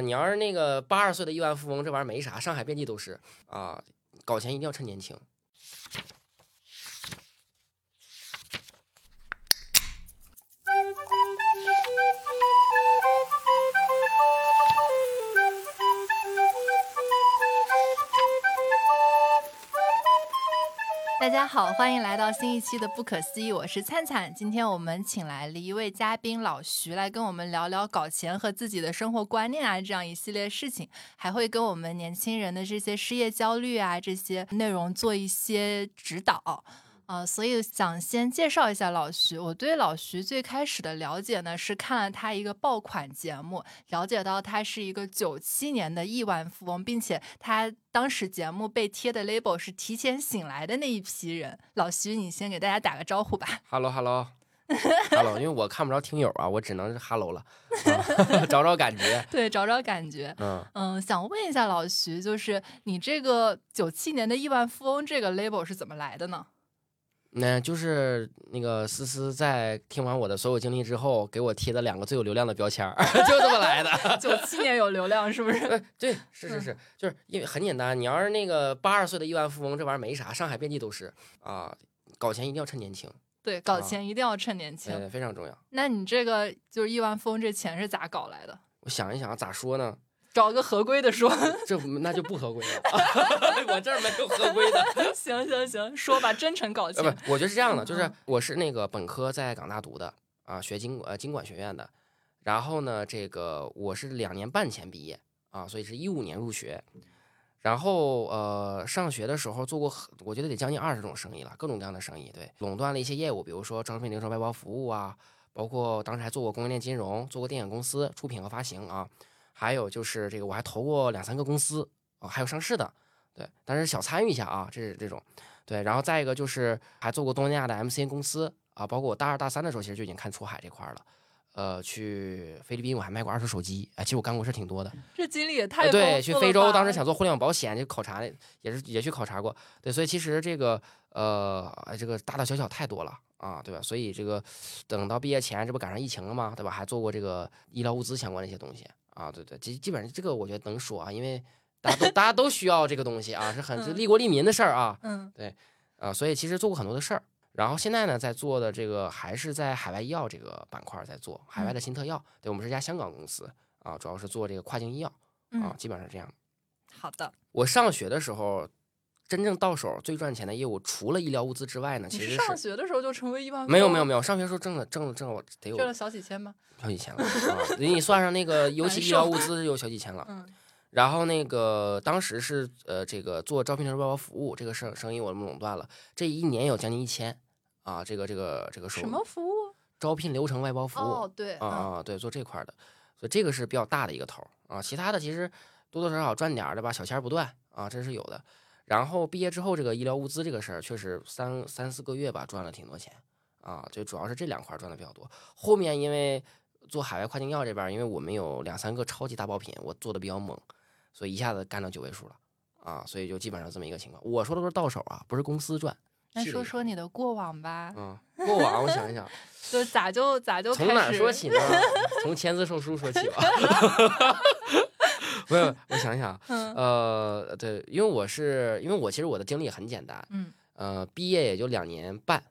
你要是那个八十岁的亿万富翁，这玩意儿没啥，上海遍地都是啊。搞钱一定要趁年轻。大家好，欢迎来到新一期的《不可思议》，我是灿灿。今天我们请来了一位嘉宾老徐，来跟我们聊聊搞钱和自己的生活观念啊，这样一系列事情，还会跟我们年轻人的这些失业焦虑啊这些内容做一些指导。啊，所以想先介绍一下老徐。我对老徐最开始的了解呢，是看了他一个爆款节目，了解到他是一个九七年的亿万富翁，并且他当时节目被贴的 label 是提前醒来的那一批人。老徐，你先给大家打个招呼吧。Hello，Hello，Hello，因为我看不着听友啊，我只能是 Hello 了，找找感觉。对，找找感觉。嗯嗯，想问一下老徐，就是你这个九七年的亿万富翁这个 label 是怎么来的呢？那就是那个思思在听完我的所有经历之后，给我贴的两个最有流量的标签儿，就这么来的。九七年有流量是不是？对，是是是，就是因为很简单，你要是那个八十岁的亿万富翁，这玩意儿没啥，上海遍地都是啊。搞钱一定要趁年轻。对，搞钱一定要趁年轻，对，非常重要。那你这个就是亿万富翁，这钱是咋搞来的？我想一想，咋说呢？找个合规的说，这那就不合规了。我这儿没有合规的。行行行，说吧，真诚搞钱。不，我觉得是这样的，就是我是那个本科在港大读的啊，学经呃经管学院的。然后呢，这个我是两年半前毕业啊，所以是一五年入学。然后呃，上学的时候做过，我觉得得将近二十种生意了，各种各样的生意，对，垄断了一些业务，比如说招聘、零售、外包服务啊，包括当时还做过供应链金融，做过电影公司出品和发行啊。还有就是这个，我还投过两三个公司啊，还有上市的，对，但是小参与一下啊，这是这种，对，然后再一个就是还做过东南亚的 MCN 公司啊，包括我大二大三的时候，其实就已经看出海这块了，呃，去菲律宾我还卖过二手手机，哎，其实我干过事挺多的，这经历也太对，去非洲当时想做互联网保险，就考察也是也去考察过，对，所以其实这个呃，这个大大小小太多了啊，对吧？所以这个等到毕业前，这不赶上疫情了吗？对吧？还做过这个医疗物资相关的一些东西。啊，对对，基基本上这个我觉得能说啊，因为大家都大家都需要这个东西啊，是很是利国利民的事儿啊。嗯，对，啊，所以其实做过很多的事儿，然后现在呢，在做的这个还是在海外医药这个板块在做海外的新特药。对，我们是一家香港公司啊，主要是做这个跨境医药啊，基本上是这样。好的，我上学的时候。真正到手最赚钱的业务，除了医疗物资之外呢，其实上学的时候就成为亿万富翁。没有没有没有，上学时候挣了挣了挣了得有挣了小几千吧，小几千了。啊你算上那个尤其医疗物资有小几千了。嗯。然后那个当时是呃这个做招聘人外包服务这个生生意我们垄断了，这一年有将近一千啊，这个这个这个收入。什么服务？招聘流程外包服务。哦对。啊啊对，做这块的，所以这个是比较大的一个头啊。其他的其实多多少少赚点的吧，小钱不断啊，这是有的。然后毕业之后，这个医疗物资这个事儿，确实三三四个月吧，赚了挺多钱啊。就主要是这两块赚的比较多。后面因为做海外跨境药这边，因为我们有两三个超级大爆品，我做的比较猛，所以一下子干到九位数了啊。所以就基本上这么一个情况。我说的都是到手啊，不是公司赚。那说说你的过往吧。嗯，过往我想一想，就咋就咋就从哪说起呢？从签字售书说起吧。不是，我想想，呃，对，因为我是，因为我其实我的经历很简单，嗯，呃，毕业也就两年半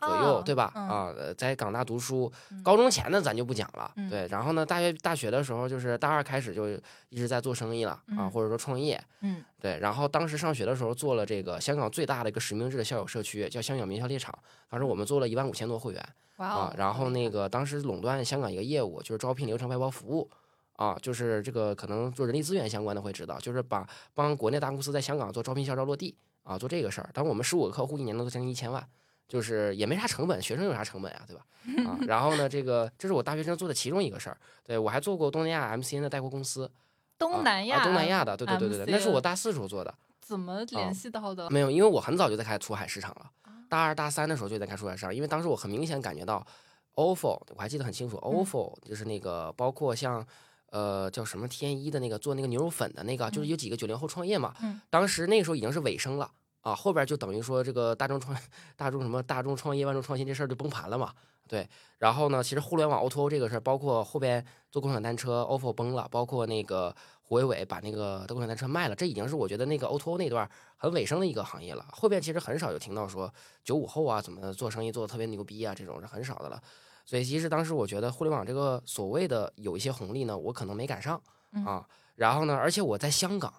左右，对吧？啊，在港大读书，高中前的咱就不讲了，对。然后呢，大学大学的时候，就是大二开始就一直在做生意了啊，或者说创业，嗯，对。然后当时上学的时候做了这个香港最大的一个实名制的校友社区，叫香港名校猎场，当时我们做了一万五千多会员，啊，然后那个当时垄断香港一个业务，就是招聘流程外包服务。啊，就是这个可能做人力资源相关的会知道，就是把帮国内大公司在香港做招聘、校招、落地啊，做这个事儿。当我们十五个客户一年能做将近一千万，就是也没啥成本，学生有啥成本呀，对吧？啊，然后呢，这个这是我大学生做的其中一个事儿。对我还做过东南亚 MCN 的代购公司，东南亚，东南亚的，对对对对对，那是我大四时候做的。怎么联系到的？没有，因为我很早就在开出海市场了，大二大三的时候就在开出海市场，因为当时我很明显感觉到，ofo 我还记得很清楚，ofo 就是那个包括像。呃，叫什么天一的那个做那个牛肉粉的那个，就是有几个九零后创业嘛。嗯。当时那个时候已经是尾声了啊，后边就等于说这个大众创大众什么大众创业万众创新这事儿就崩盘了嘛。对，然后呢，其实互联网 O to O 这个事儿，包括后边做共享单车，OFO 崩了，包括那个胡伟伟把那个共享单车卖了，这已经是我觉得那个 O to O 那段很尾声的一个行业了。后边其实很少有听到说九五后啊怎么做生意做的特别牛逼啊，这种是很少的了。所以其实当时我觉得互联网这个所谓的有一些红利呢，我可能没赶上啊。然后呢，而且我在香港，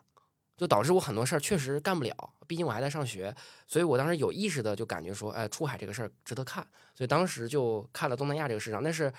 就导致我很多事儿确实干不了。毕竟我还在上学，所以我当时有意识的就感觉说，哎，出海这个事儿值得看。所以当时就看了东南亚这个市场。那是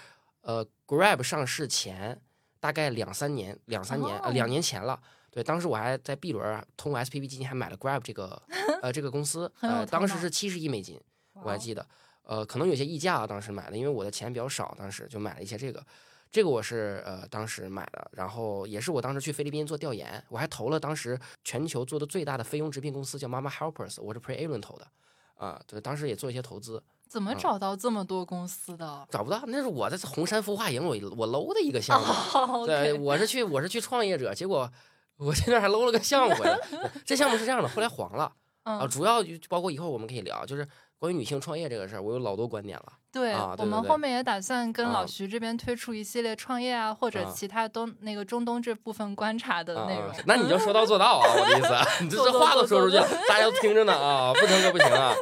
呃，Grab 上市前大概两三年，两三年，呃两年前了。对，当时我还在 B 轮通过 SPP 基金还买了 Grab 这个呃这个公司，呃，当时是七十亿美金，我还记得。呃，可能有些溢价啊，当时买的，因为我的钱比较少，当时就买了一些这个，这个我是呃当时买的，然后也是我当时去菲律宾做调研，我还投了当时全球做的最大的菲佣直聘公司叫 Mama Helpers，我是 Pre A 轮投的，啊，对，当时也做一些投资。怎么找到这么多公司的？找不到，那是我在红山孵化营我我搂的一个项目，对，我是去我是去创业者，结果我现在还搂了个项目回来，这项目是这样的，后来黄了，啊，主要就包括以后我们可以聊，就是。关于女性创业这个事儿，我有老多观点了。对，我们后面也打算跟老徐这边推出一系列创业啊，或者其他东那个中东这部分观察的内容。那你就说到做到啊，我的意思，你这这话都说出去了，大家都听着呢啊，不听可不行啊，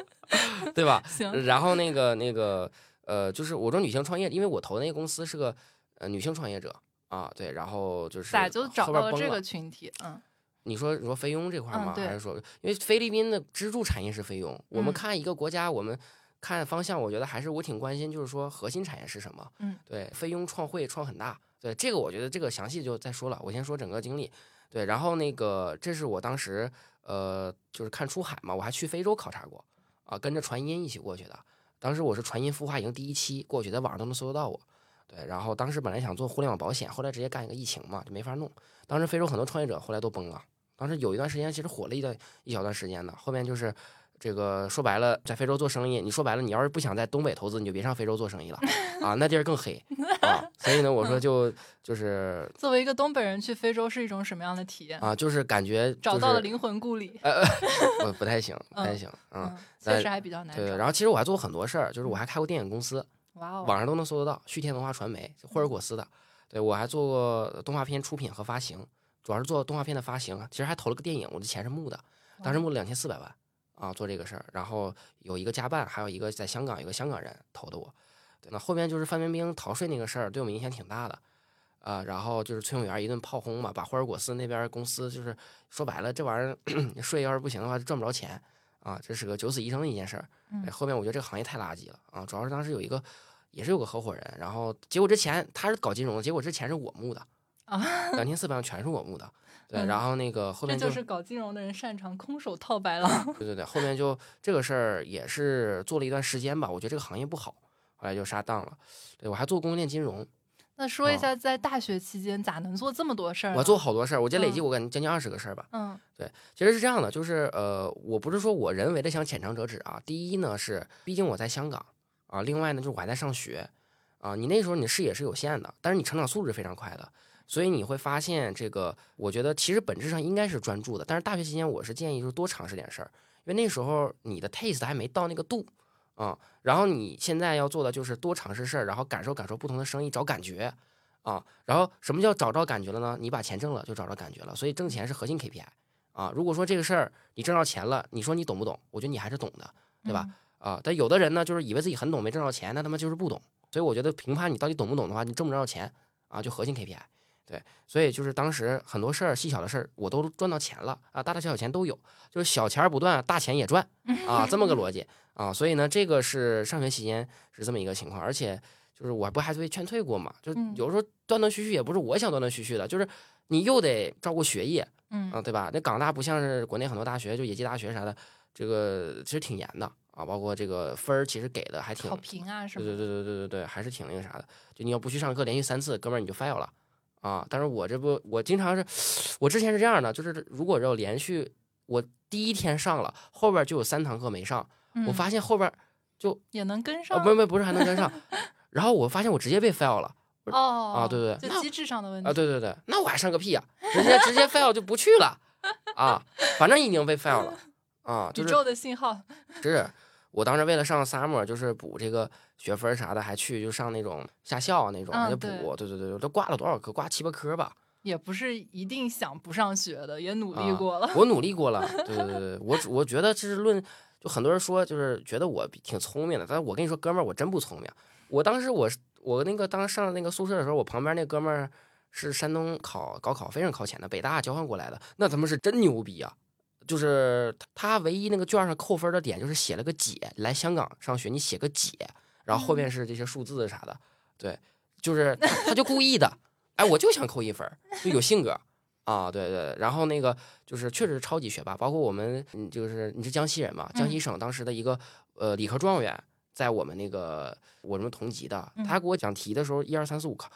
对吧？行。然后那个那个呃，就是我说女性创业，因为我投的那个公司是个呃女性创业者啊，对，然后就是咋就找到了这个群体？嗯。你说你说菲佣这块吗？还是说，因为菲律宾的支柱产业是菲佣？我们看一个国家，我们看方向，我觉得还是我挺关心，就是说核心产业是什么？嗯，对，菲佣创汇创很大，对这个我觉得这个详细就再说了。我先说整个经历，对，然后那个这是我当时呃就是看出海嘛，我还去非洲考察过啊，跟着传音一起过去的。当时我是传音孵化营第一期过去，在网上都能搜得到我。对，然后当时本来想做互联网保险，后来直接干一个疫情嘛，就没法弄。当时非洲很多创业者后来都崩了。当时有一段时间其实火了一段一小段时间的，后面就是这个说白了，在非洲做生意，你说白了，你要是不想在东北投资，你就别上非洲做生意了 啊，那地儿更黑 啊。所以呢，我说就就是作为一个东北人去非洲是一种什么样的体验啊？就是感觉找到了灵魂故里，呃，不不太行，不太行，嗯，确实还比较难。对，然后其实我还做过很多事儿，就是我还开过电影公司，哇哦，网上都能搜得到，旭天文化传媒，霍尔果斯的，对我还做过动画片出品和发行。主要是做动画片的发行，其实还投了个电影，我的钱是募的，当时募了两千四百万啊，做这个事儿。然后有一个加办，还有一个在香港，有个香港人投的我。对那后面就是范冰冰逃税那个事儿，对我们影响挺大的啊。然后就是崔永元一顿炮轰嘛，把霍尔果斯那边公司就是说白了，这玩意儿 税要是不行的话，就赚不着钱啊，这是个九死一生的一件事儿。后面我觉得这个行业太垃圾了啊，主要是当时有一个也是有个合伙人，然后结果之前他是搞金融的，结果之前是我募的。啊，两 千四百万全是我募的，对，然后那个后面就是搞金融的人擅长空手套白狼，对对对，后面就这个事儿也是做了一段时间吧，我觉得这个行业不好，后来就杀档了。对我还做供应链金融，那说一下在大学期间咋能做这么多事儿？我做好多事儿，我觉得累计我感觉将近二十个事儿吧。嗯，对，其实是这样的，就是呃，我不是说我人为的想浅尝辄止啊。第一呢是，毕竟我在香港啊，另外呢就是我还在上学啊，你那时候你视野是有限的，但是你成长速度是非常快的。所以你会发现，这个我觉得其实本质上应该是专注的。但是大学期间，我是建议就是多尝试点事儿，因为那时候你的 taste 还没到那个度啊。然后你现在要做的就是多尝试事儿，然后感受感受不同的生意，找感觉啊。然后什么叫找着感觉了呢？你把钱挣了就找着感觉了。所以挣钱是核心 KPI 啊。如果说这个事儿你挣到钱了，你说你懂不懂？我觉得你还是懂的，对吧？啊，但有的人呢，就是以为自己很懂，没挣到钱，那他妈就是不懂。所以我觉得评判你到底懂不懂的话，你挣不挣着钱啊，就核心 KPI。对，所以就是当时很多事儿，细小的事儿我都赚到钱了啊，大大小小钱都有，就是小钱不断，大钱也赚 啊，这么个逻辑啊。所以呢，这个是上学期间是这么一个情况，而且就是我不还被劝退过嘛，就有时候断断续续也不是我想断断续续的，就是你又得照顾学业，嗯啊，对吧？那港大不像是国内很多大学，就野鸡大学啥的，这个其实挺严的啊，包括这个分儿其实给的还挺好评啊什么，对对对对对对对，还是挺那个啥的，就你要不去上课，连续三次，哥们儿你就 fail 了。啊！但是我这不，我经常是，我之前是这样的，就是如果要连续，我第一天上了，后边就有三堂课没上，我发现后边就也能跟上，不不 不是还能跟上，然后我发现我直接被 fail 了。哦，啊对对，就机制上的问题啊，对对对，那我还上个屁呀！直接直接 fail 就不去了啊，反正已经被 fail 了啊。宇宙的信号是，我当时为了上 summer，就是补这个学分啥的，还去就上那种下校那种就补，对对对，都挂了多少科？挂七八科吧。也不是一定想不上学的，也努力过了。我努力过了，对对对，我我觉得这是论，就很多人说就是觉得我挺聪明的，但是我跟你说，哥们儿，我真不聪明。我当时我我那个当时上那个宿舍的时候，我旁边那哥们儿是山东考高考非常靠前的，北大交换过来的，那他妈是真牛逼啊！就是他唯一那个卷上扣分的点就是写了个解，来香港上学你写个解，然后后面是这些数字啥的，对，就是他就故意的。哎，我就想扣一分就有性格啊，对对。然后那个就是确实是超级学霸，包括我们，嗯，就是你是江西人嘛？江西省当时的一个呃理科状元，在我们那个我们同级的，他给我讲题的时候，一二三四五考，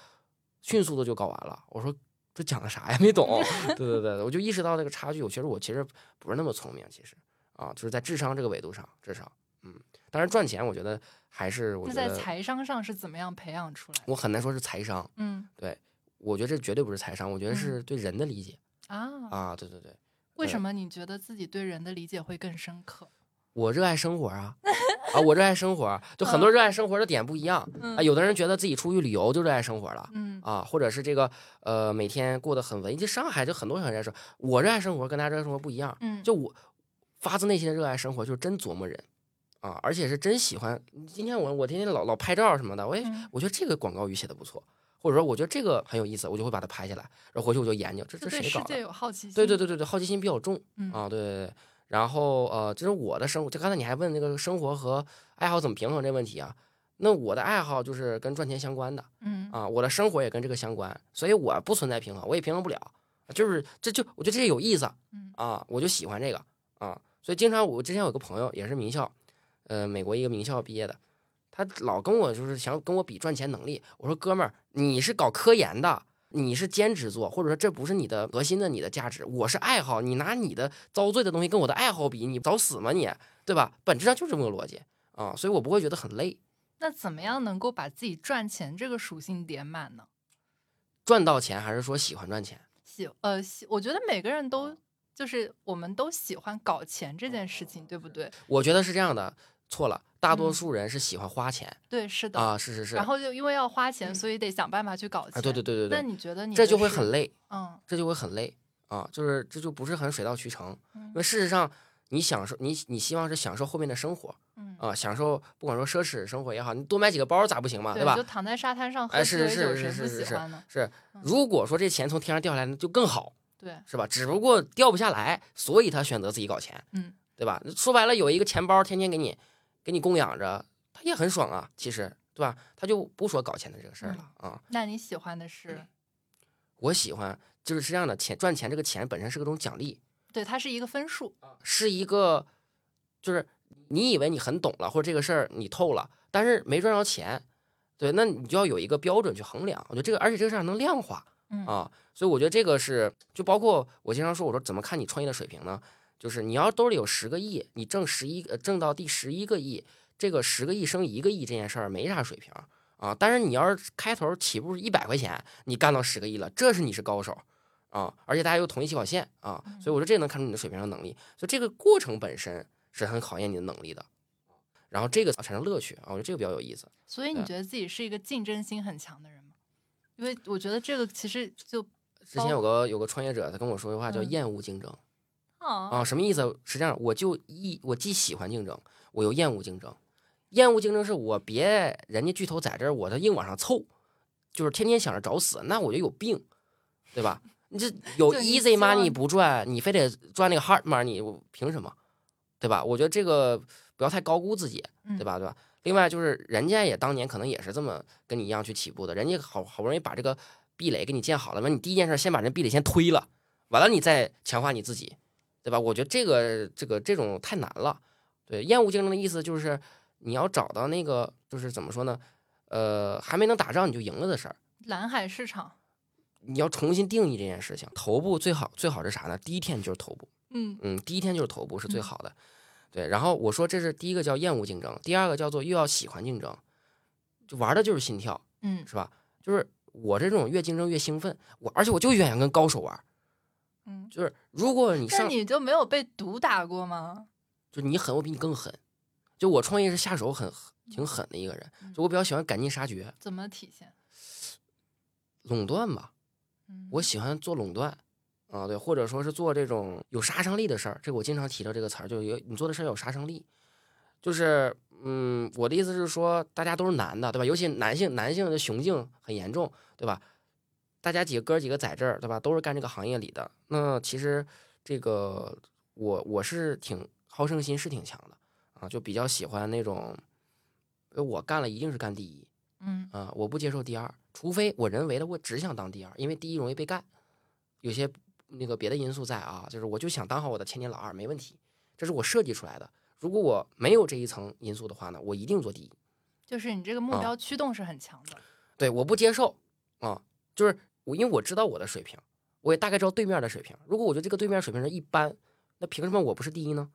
迅速的就搞完了。我说这讲的啥呀？没懂。对对对，我就意识到这个差距。我其实我其实不是那么聪明，其实啊，就是在智商这个维度上，至少嗯。当然赚钱，我觉得还是我觉得在财商上是怎么样培养出来？我很难说是财商，嗯，对。我觉得这绝对不是财商，我觉得是对人的理解啊啊，对对对。为什么你觉得自己对人的理解会更深刻？我热爱生活啊 啊！我热爱生活，就很多热爱生活的点不一样啊。有的人觉得自己出去旅游就热爱生活了，嗯啊，或者是这个呃每天过得很文就上海就很多人在说，我热爱生活跟大家热爱生活不一样，嗯，就我发自内心的热爱生活，就是真琢磨人啊，而且是真喜欢。今天我我天天老老拍照什么的，我也我觉得这个广告语写的不错。或者说，我觉得这个很有意思，我就会把它拍下来，然后回去我就研究，这这谁搞的？对有好奇心。对对对对对，好奇心比较重啊，对对对。然后呃，就是我的生活。就刚才你还问那个生活和爱好怎么平衡这问题啊？那我的爱好就是跟赚钱相关的，嗯啊，我的生活也跟这个相关，所以我不存在平衡，我也平衡不了。就是这就我觉得这有意思，嗯啊，我就喜欢这个啊，所以经常我之前有个朋友也是名校，呃，美国一个名校毕业的。他老跟我就是想跟我比赚钱能力，我说哥们儿，你是搞科研的，你是兼职做，或者说这不是你的核心的你的价值，我是爱好，你拿你的遭罪的东西跟我的爱好比，你找死吗你？对吧？本质上就是这么个逻辑啊，所以我不会觉得很累。那怎么样能够把自己赚钱这个属性点满呢？赚到钱还是说喜欢赚钱？喜呃喜，我觉得每个人都就是我们都喜欢搞钱这件事情，对不对？我觉得是这样的，错了。大多数人是喜欢花钱，对，是的啊，是是是。然后就因为要花钱，所以得想办法去搞钱。对对对对对。那你觉得你这就会很累，嗯，这就会很累啊，就是这就不是很水到渠成。因为事实上，你享受你你希望是享受后面的生活，嗯啊，享受不管说奢侈生活也好，你多买几个包咋不行嘛，对吧？就躺在沙滩上喝是是是是是是是。如果说这钱从天上掉下来，那就更好，对，是吧？只不过掉不下来，所以他选择自己搞钱，嗯，对吧？说白了，有一个钱包天天给你给你供养着。他也很爽啊，其实对吧？他就不说搞钱的这个事儿了啊。那你喜欢的是？我喜欢就是是这样的，钱赚钱这个钱本身是个种奖励，对，它是一个分数，是一个就是你以为你很懂了，或者这个事儿你透了，但是没赚着钱，对，那你就要有一个标准去衡量。我觉得这个，而且这个事儿能量化啊，所以我觉得这个是就包括我经常说，我说怎么看你创业的水平呢？就是你要兜里有十个亿，你挣十一呃挣到第十一个亿。这个十个亿升一个亿这件事儿没啥水平啊，但是你要是开头起步一百块钱，你干到十个亿了，这是你是高手啊，而且大家又同一起跑线啊，所以我说这能看出你的水平和能力，所以这个过程本身是很考验你的能力的，然后这个产生乐趣啊，我觉得这个比较有意思。所以你觉得自己是一个竞争心很强的人吗？因为我觉得这个其实就之前有个有个创业者他跟我说一句话叫厌恶竞争啊，什么意思？是这样我就一我既喜欢竞争，我又厌恶竞争。厌恶竞争是我别人家巨头在这儿，我他硬往上凑，就是天天想着找死，那我就有病，对吧？你这 有 easy money 不赚，你非得赚那个 hard money，凭什么？对吧？我觉得这个不要太高估自己，对吧？对吧？另外就是人家也当年可能也是这么跟你一样去起步的，人家好好不容易把这个壁垒给你建好了，完你第一件事先把这壁垒先推了，完了你再强化你自己，对吧？我觉得这个这个这种太难了。对，厌恶竞争的意思就是。你要找到那个，就是怎么说呢？呃，还没能打仗你就赢了的事儿。蓝海市场，你要重新定义这件事情。头部最好最好是啥呢？第一天就是头部。嗯嗯，第一天就是头部是最好的。对，然后我说这是第一个叫厌恶竞争，第二个叫做又要喜欢竞争，就玩的就是心跳。嗯，是吧？就是我这种越竞争越兴奋，我而且我就愿意跟高手玩。嗯，就是如果你上，你就没有被毒打过吗？就你狠，我比你更狠。就我创业是下手很挺狠的一个人，就我比较喜欢赶尽杀绝。怎么体现？垄断吧，我喜欢做垄断。啊，对，或者说是做这种有杀伤力的事儿，这个我经常提到这个词儿，就有你做的事儿有杀伤力。就是，嗯，我的意思是说，大家都是男的，对吧？尤其男性，男性的雄性很严重，对吧？大家几个哥几个在这儿，对吧？都是干这个行业里的。那其实这个我我是挺好胜心是挺强的啊，就比较喜欢那种，我干了一定是干第一，嗯啊，我不接受第二，除非我人为的我只想当第二，因为第一容易被干，有些。那个别的因素在啊，就是我就想当好我的千年老二，没问题，这是我设计出来的。如果我没有这一层因素的话呢，我一定做第一。就是你这个目标驱动是很强的。对，我不接受啊，就是我因为我知道我的水平，我也大概知道对面的水平。如果我觉得这个对面水平是一般，那凭什么我不是第一呢？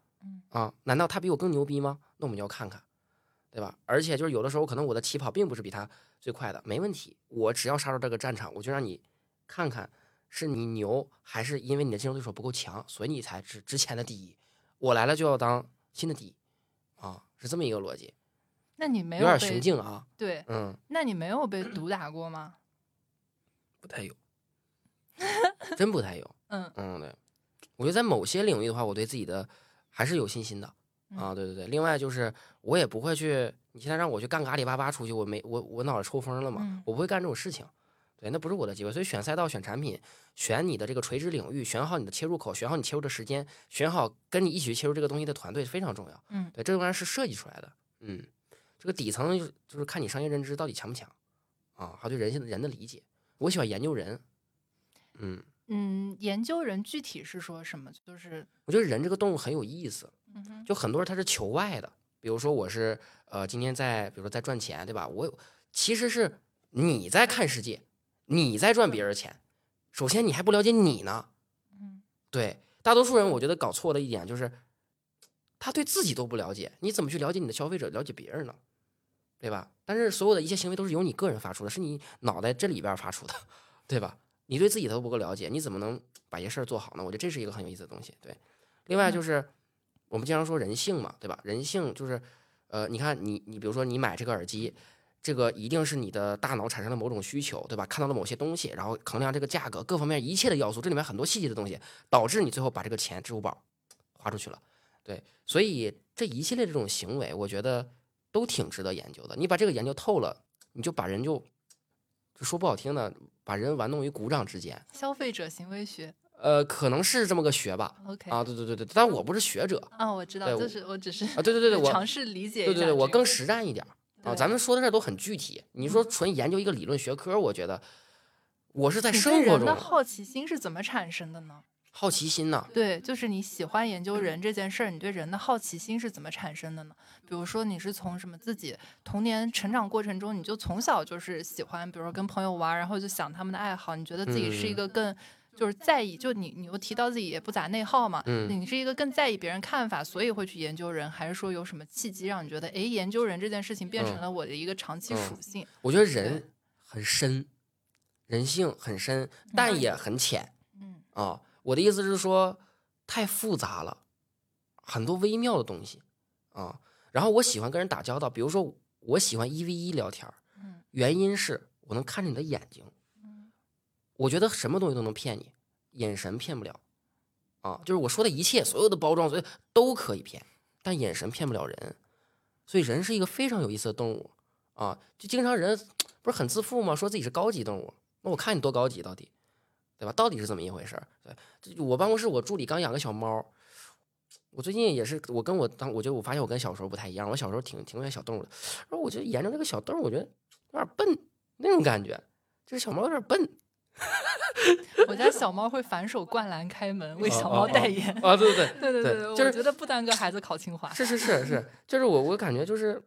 啊，难道他比我更牛逼吗？那我们就要看看，对吧？而且就是有的时候可能我的起跑并不是比他最快的，没问题，我只要杀入这个战场，我就让你看看。是你牛，还是因为你的竞争对手不够强，所以你才是之前的第一？我来了就要当新的第一，啊，是这么一个逻辑。那你没有点雄竞啊？对，嗯。那你没有被毒打过吗？不太有，真不太有。嗯嗯，对，我觉得在某些领域的话，我对自己的还是有信心的啊。对对对，另外就是我也不会去，你现在让我去干个阿里巴巴出去，我没我我脑子抽风了嘛？我不会干这种事情。对，那不是我的机会，所以选赛道、选产品、选你的这个垂直领域、选好你的切入口、选好你切入的时间、选好跟你一起去切入这个东西的团队非常重要。嗯，对，这玩意儿是设计出来的。嗯，这个底层就是看你商业认知到底强不强啊，还有对人性的人的理解。我喜欢研究人。嗯嗯，研究人具体是说什么？就是我觉得人这个动物很有意思。嗯就很多人他是求外的，比如说我是呃今天在，比如说在赚钱，对吧？我有其实是你在看世界。你在赚别人钱，首先你还不了解你呢，嗯，对，大多数人我觉得搞错的一点就是，他对自己都不了解，你怎么去了解你的消费者，了解别人呢？对吧？但是所有的一切行为都是由你个人发出的，是你脑袋这里边发出的，对吧？你对自己都不够了解，你怎么能把一些事儿做好呢？我觉得这是一个很有意思的东西。对，另外就是我们经常说人性嘛，对吧？人性就是，呃，你看你你比如说你买这个耳机。这个一定是你的大脑产生了某种需求，对吧？看到了某些东西，然后衡量这个价格，各方面一切的要素，这里面很多细节的东西，导致你最后把这个钱支付宝花出去了。对，所以这一系列这种行为，我觉得都挺值得研究的。你把这个研究透了，你就把人就说不好听的，把人玩弄于股掌之间。消费者行为学，呃，可能是这么个学吧。OK 啊，对对对对，但我不是学者啊，我知道，就是我只是啊，对对对对，我尝试理解对对对，我更实战一点。啊，咱们说的这都很具体。你说纯研究一个理论学科，我觉得我是在生活中。的好奇心是怎么产生的呢？好奇心呢？对，就是你喜欢研究人这件事儿，你对人的好奇心是怎么产生的呢？比如说，你是从什么自己童年成长过程中，你就从小就是喜欢，比如说跟朋友玩，然后就想他们的爱好，你觉得自己是一个更。就是在意，就你，你又提到自己也不咋内耗嘛，嗯，你是一个更在意别人看法，所以会去研究人，还是说有什么契机让你觉得，哎，研究人这件事情变成了我的一个长期属性？我觉得人很深，人性很深，但也很浅，嗯啊，我的意思是说，太复杂了，很多微妙的东西啊。然后我喜欢跟人打交道，比如说我喜欢一 v 一聊天，嗯，原因是我能看着你的眼睛。我觉得什么东西都能骗你，眼神骗不了，啊，就是我说的一切，所有的包装，所以都可以骗，但眼神骗不了人，所以人是一个非常有意思的动物，啊，就经常人 不是很自负吗？说自己是高级动物，那我看你多高级到底，对吧？到底是怎么一回事？对，我办公室我助理刚养个小猫，我最近也是，我跟我当，我觉得我发现我跟小时候不太一样，我小时候挺挺喜欢小动物的，然后我就研究这个小动物，我觉得有点笨那种感觉，就是小猫有点笨。我家小猫会反手灌篮开门，为小猫代言啊！对对对对对对，就是觉得不耽搁孩子考清华。是是是是，就是我我感觉就是，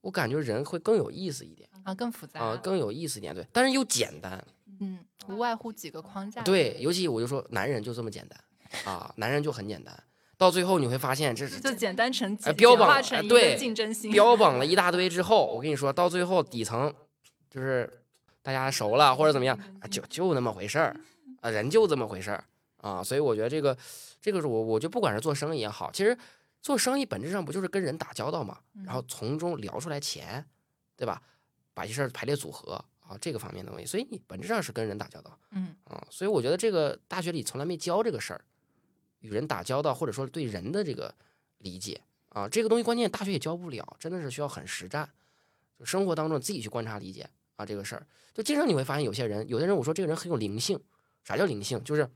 我感觉人会更有意思一点啊，更复杂啊，更有意思一点，对，但是又简单。嗯，无外乎几个框架。对，尤其我就说，男人就这么简单啊，男人就很简单，到最后你会发现这是就简单成标榜对竞争心，标榜了一大堆之后，我跟你说到最后底层就是。大家熟了或者怎么样啊？就就那么回事儿啊，人就这么回事儿啊，所以我觉得这个，这个是我，我就不管是做生意也好，其实做生意本质上不就是跟人打交道嘛？然后从中聊出来钱，对吧？把一事儿排列组合啊，这个方面的东西，所以你本质上是跟人打交道。嗯啊，所以我觉得这个大学里从来没教这个事儿，与人打交道或者说对人的这个理解啊，这个东西关键大学也教不了，真的是需要很实战，就生活当中自己去观察理解啊这个事儿。就经常你会发现有些人，有的人我说这个人很有灵性，啥叫灵性？就是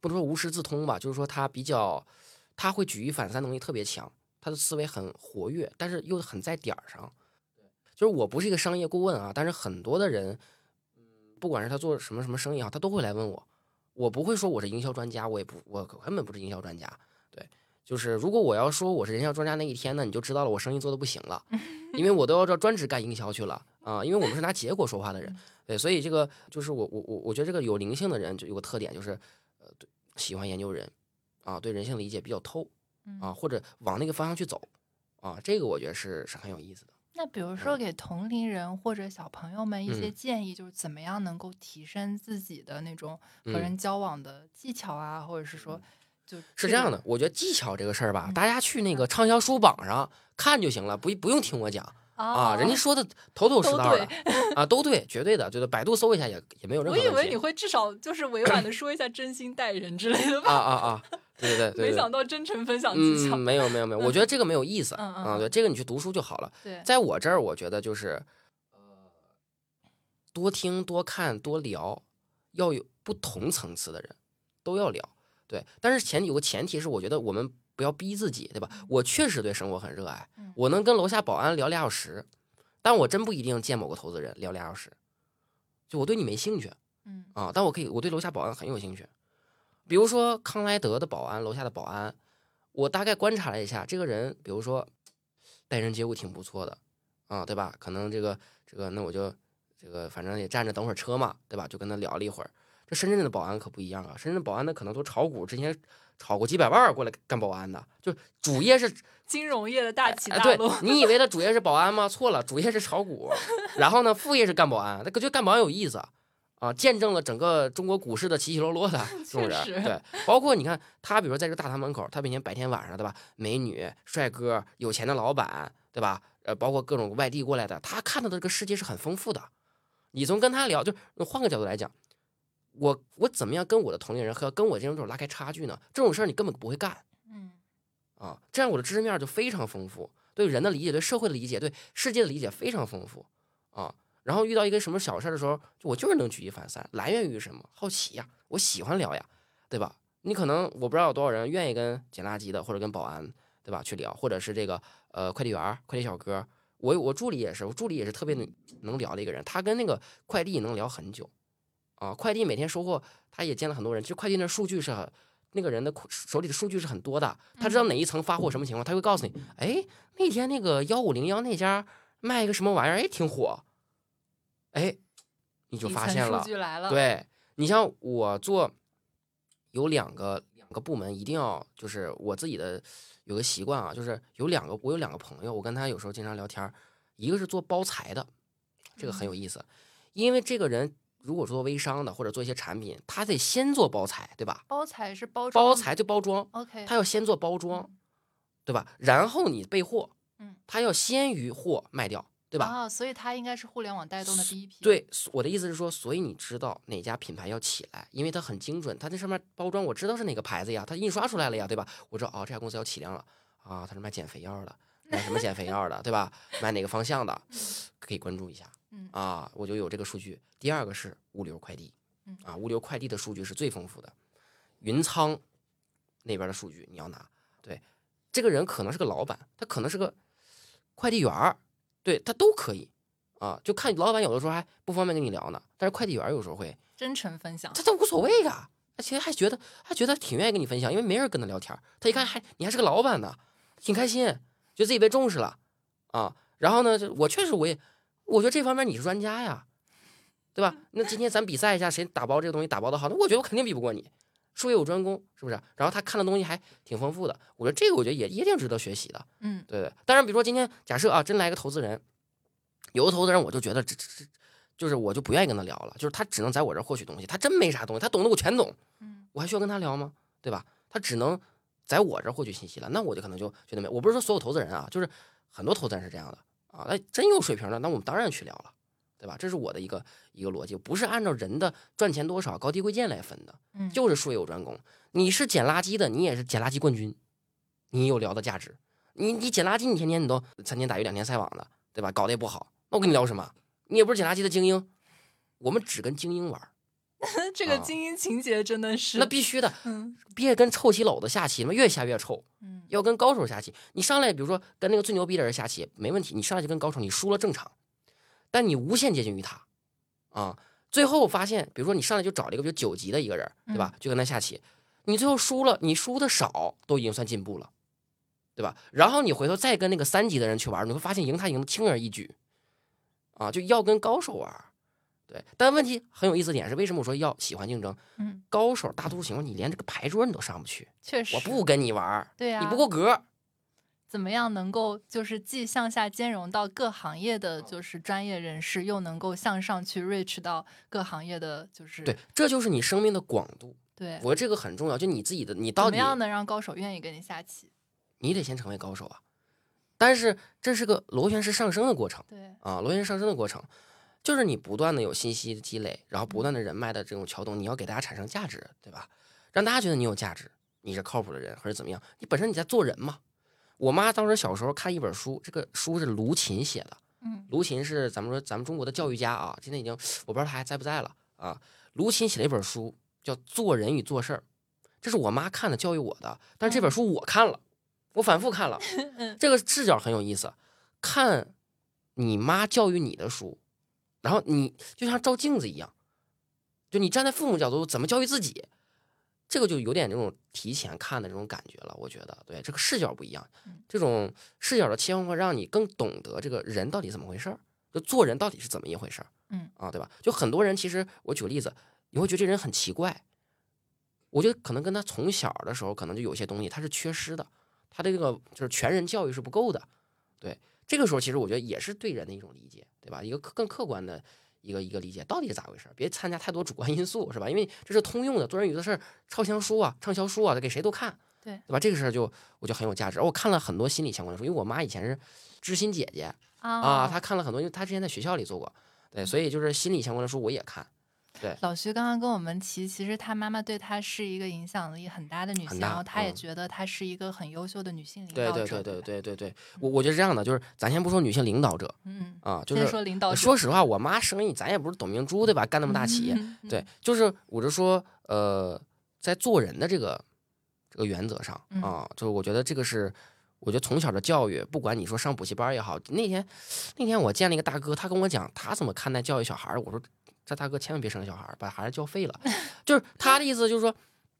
不能说无师自通吧，就是说他比较他会举一反三能力特别强，他的思维很活跃，但是又很在点儿上。就是我不是一个商业顾问啊，但是很多的人，嗯，不管是他做什么什么生意啊，他都会来问我。我不会说我是营销专家，我也不，我根本不是营销专家。对，就是如果我要说我是营销专家那一天呢，你就知道了我生意做的不行了，因为我都要这专职干营销去了啊，因为我们是拿结果说话的人。对，所以这个就是我我我我觉得这个有灵性的人就有个特点，就是呃，对，喜欢研究人，啊，对人性理解比较透，啊，或者往那个方向去走，啊，这个我觉得是是很有意思的。那比如说给同龄人或者小朋友们一些建议，就是怎么样能够提升自己的那种和人交往的技巧啊，或者是说，就是这样的。我觉得技巧这个事儿吧，大家去那个畅销书榜上看就行了，不不用听我讲啊，人家说的头头是道的啊，都对，绝对的，就是百度搜一下也也没有任何。我以为你会至少就是委婉的说一下真心待人之类的吧？啊啊啊！对对对，没想到真诚分享技巧，没有没有没有，我觉得这个没有意思啊。对，这个你去读书就好了。对，在我这儿，我觉得就是呃，多听多看多聊，要有不同层次的人都要聊。对，但是前有个前提是，我觉得我们不要逼自己，对吧？我确实对生活很热爱，我能跟楼下保安聊俩小时，但我真不一定见某个投资人聊俩小时，就我对你没兴趣，嗯啊，但我可以，我对楼下保安很有兴趣。比如说康莱德的保安，楼下的保安，我大概观察了一下，这个人，比如说待人接物挺不错的，啊，对吧？可能这个这个，那我就这个，反正也站着等会儿车嘛，对吧？就跟他聊了一会儿。这深圳的保安可不一样啊，深圳保安的可能都炒股，之前炒过几百万过来干保安的，就主业是 金融业的大起大落。对，你以为他主业是保安吗？错了，主业是炒股，然后呢，副业是干保安。那可就干保安有意思。啊，见证了整个中国股市的起起落落的 这种人，对，包括你看他，比如说在这大堂门口，他每天白天晚上，对吧？美女、帅哥、有钱的老板，对吧？呃，包括各种外地过来的，他看到的这个世界是很丰富的。你从跟他聊，就换个角度来讲，我我怎么样跟我的同龄人和跟我这种拉开差距呢？这种事儿你根本不会干，嗯，啊，这样我的知识面就非常丰富，对人的理解、对社会的理解、对世界的理解非常丰富，啊。然后遇到一个什么小事的时候，我就是能举一反三，来源于什么？好奇呀，我喜欢聊呀，对吧？你可能我不知道有多少人愿意跟捡垃圾的或者跟保安，对吧？去聊，或者是这个呃快递员、快递小哥。我我助理也是，我助理也是特别能能聊的一个人，他跟那个快递能聊很久啊。快递每天收货，他也见了很多人。其实快递那数据是很，那个人的手里的数据是很多的，他知道哪一层发货什么情况，他会告诉你，哎，那天那个幺五零幺那家卖一个什么玩意儿，哎，挺火。哎，你就发现了，对你像我做有两个两个部门，一定要就是我自己的有个习惯啊，就是有两个我有两个朋友，我跟他有时候经常聊天，一个是做包材的，这个很有意思，因为这个人如果做微商的或者做一些产品，他得先做包材，对吧？包材是包包材就包装，OK，他要先做包装，对吧？然后你备货，嗯，他要先于货卖掉。对吧？啊，所以它应该是互联网带动的第一批。对，我的意思是说，所以你知道哪家品牌要起来，因为它很精准，它那上面包装我知道是哪个牌子呀，它印刷出来了呀，对吧？我知道哦，这家公司要起量了啊，它是卖减肥药的，卖什么减肥药的，对吧？卖哪个方向的，可以关注一下。嗯啊，我就有这个数据。第二个是物流快递，啊，物流快递的数据是最丰富的，云仓那边的数据你要拿。对，这个人可能是个老板，他可能是个快递员儿。对他都可以，啊，就看老板有的时候还不方便跟你聊呢，但是快递员有时候会真诚分享，他他无所谓的，他其实还觉得还觉得挺愿意跟你分享，因为没人跟他聊天，他一看还你还是个老板呢，挺开心，觉得自己被重视了，啊，然后呢，我确实我也我觉得这方面你是专家呀，对吧？那今天咱比赛一下谁打包这个东西打包的好，那我觉得我肯定比不过你，术业有专攻，是不是？然后他看的东西还挺丰富的，我觉得这个我觉得也一定值得学习的。嗯，对对，当然，比如说今天假设啊，真来个投资人，有个投资人，我就觉得这这这，就是我就不愿意跟他聊了，就是他只能在我这儿获取东西，他真没啥东西，他懂的我全懂，嗯，我还需要跟他聊吗？对吧？他只能在我这儿获取信息了，那我就可能就觉得没。我不是说所有投资人啊，就是很多投资人是这样的啊。那真有水平的，那我们当然去聊了，对吧？这是我的一个一个逻辑，不是按照人的赚钱多少高低贵贱来分的，嗯，就是术业有专攻。你是捡垃圾的，你也是捡垃圾冠军，你有聊的价值。你你捡垃圾，你天天你都三天打鱼两天晒网的，对吧？搞得也不好，那我跟你聊什么？你也不是捡垃圾的精英，我们只跟精英玩。这个精英情节真的是那必须的，嗯，别跟臭棋篓子下棋，他妈越下越臭。嗯，要跟高手下棋，你上来比如说跟那个最牛逼的人下棋没问题，你上来就跟高手，你输了正常，但你无限接近于他，啊，最后发现，比如说你上来就找了一个比如九级的一个人，对吧？就跟他下棋，你最后输了，你输的少都已经算进步了，对吧？然后你回头再跟那个三级的人去玩，你会发现赢他赢的轻而易举，啊，就要跟高手玩。对，但问题很有意思点是，为什么我说要喜欢竞争？嗯，高手大多数情况你连这个牌桌你都上不去，确实，我不跟你玩，对呀，你不够格。怎么样能够就是既向下兼容到各行业的就是专业人士，又能够向上去 reach 到各行业的就是对，这就是你生命的广度。对，我这个很重要，就你自己的，你到底怎么样能让高手愿意跟你下棋？你得先成为高手啊！但是这是个螺旋式上升的过程，对啊，螺旋上升的过程。就是你不断的有信息的积累，然后不断的人脉的这种撬动，你要给大家产生价值，对吧？让大家觉得你有价值，你是靠谱的人，或者怎么样？你本身你在做人嘛。我妈当时小时候看一本书，这个书是卢琴写的，嗯，卢琴是咱们说咱们中国的教育家啊，今天已经我不知道他还在不在了啊。卢琴写了一本书叫《做人与做事儿》，这是我妈看的教育我的，但是这本书我看了，我反复看了，这个视角很有意思，看你妈教育你的书。然后你就像照镜子一样，就你站在父母角度怎么教育自己，这个就有点这种提前看的这种感觉了。我觉得，对这个视角不一样，这种视角的切换会让你更懂得这个人到底怎么回事儿，就做人到底是怎么一回事儿。嗯啊，对吧？就很多人其实我举个例子，你会觉得这人很奇怪，我觉得可能跟他从小的时候可能就有些东西他是缺失的，他的这个就是全人教育是不够的，对。这个时候，其实我觉得也是对人的一种理解，对吧？一个更客观的一个一个理解，到底是咋回事？别参加太多主观因素，是吧？因为这是通用的，做人有的事儿，畅销书啊，畅销书啊，给谁都看，对对吧？这个事儿就我觉得很有价值。我看了很多心理相关的书，因为我妈以前是知心姐姐啊，她看了很多，因为她之前在学校里做过，对，所以就是心理相关的书我也看。对，老徐刚刚跟我们提，其实他妈妈对他是一个影响力很大的女性，然后他也觉得她是一个很优秀的女性领导者。对对对对对对对，我我觉得是这样的，就是咱先不说女性领导者，嗯啊，就是说领导。说实话，我妈生意咱也不是董明珠对吧？干那么大企业，对，就是我就说，呃，在做人的这个这个原则上啊，就是我觉得这个是，我觉得从小的教育，不管你说上补习班也好，那天那天我见了一个大哥，他跟我讲他怎么看待教育小孩我说。这大哥千万别生小孩，把孩子教废了。就是他的意思，就是说，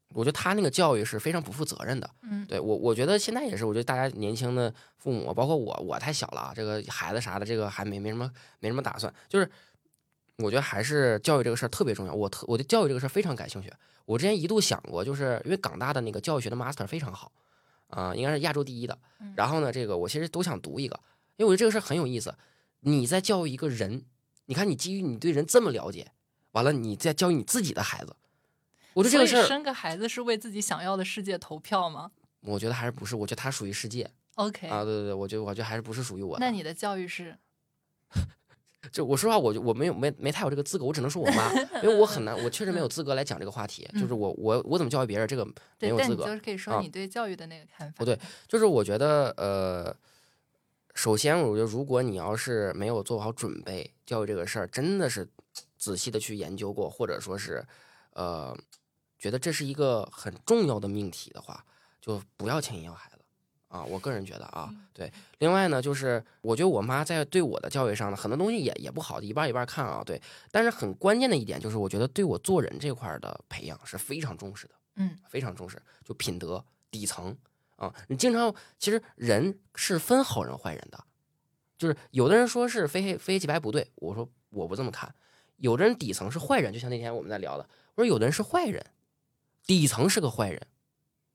我觉得他那个教育是非常不负责任的。嗯，对我，我觉得现在也是，我觉得大家年轻的父母，包括我，我太小了，这个孩子啥的，这个还没没什么没什么打算。就是我觉得还是教育这个事儿特别重要。我特我对教育这个事儿非常感兴趣。我之前一度想过，就是因为港大的那个教育学的 master 非常好啊，应该是亚洲第一的。然后呢，这个我其实都想读一个，因为我觉得这个事儿很有意思。你在教育一个人。你看，你基于你对人这么了解，完了你再教育你自己的孩子，我说这个事儿，生个孩子是为自己想要的世界投票吗？我觉得还是不是，我觉得他属于世界。OK 啊，对对对，我觉得我觉得还是不是属于我。那你的教育是？就我说实话，我我没有没没太有这个资格，我只能说我妈，因为我很难，我确实没有资格来讲这个话题。就是我我我怎么教育别人，这个没有资格。就是可以说你对教育的那个看法。不对，就是我觉得呃。首先，我觉得如果你要是没有做好准备，教育这个事儿真的是仔细的去研究过，或者说是，呃，觉得这是一个很重要的命题的话，就不要轻易要孩子啊。我个人觉得啊，对。另外呢，就是我觉得我妈在对我的教育上呢，很多东西也也不好，一半一半看啊。对。但是很关键的一点就是，我觉得对我做人这块的培养是非常重视的，嗯，非常重视，就品德底层。啊，你经常其实人是分好人坏人的，就是有的人说是非黑非黑即白不对，我说我不这么看，有的人底层是坏人，就像那天我们在聊的，我说有的人是坏人，底层是个坏人，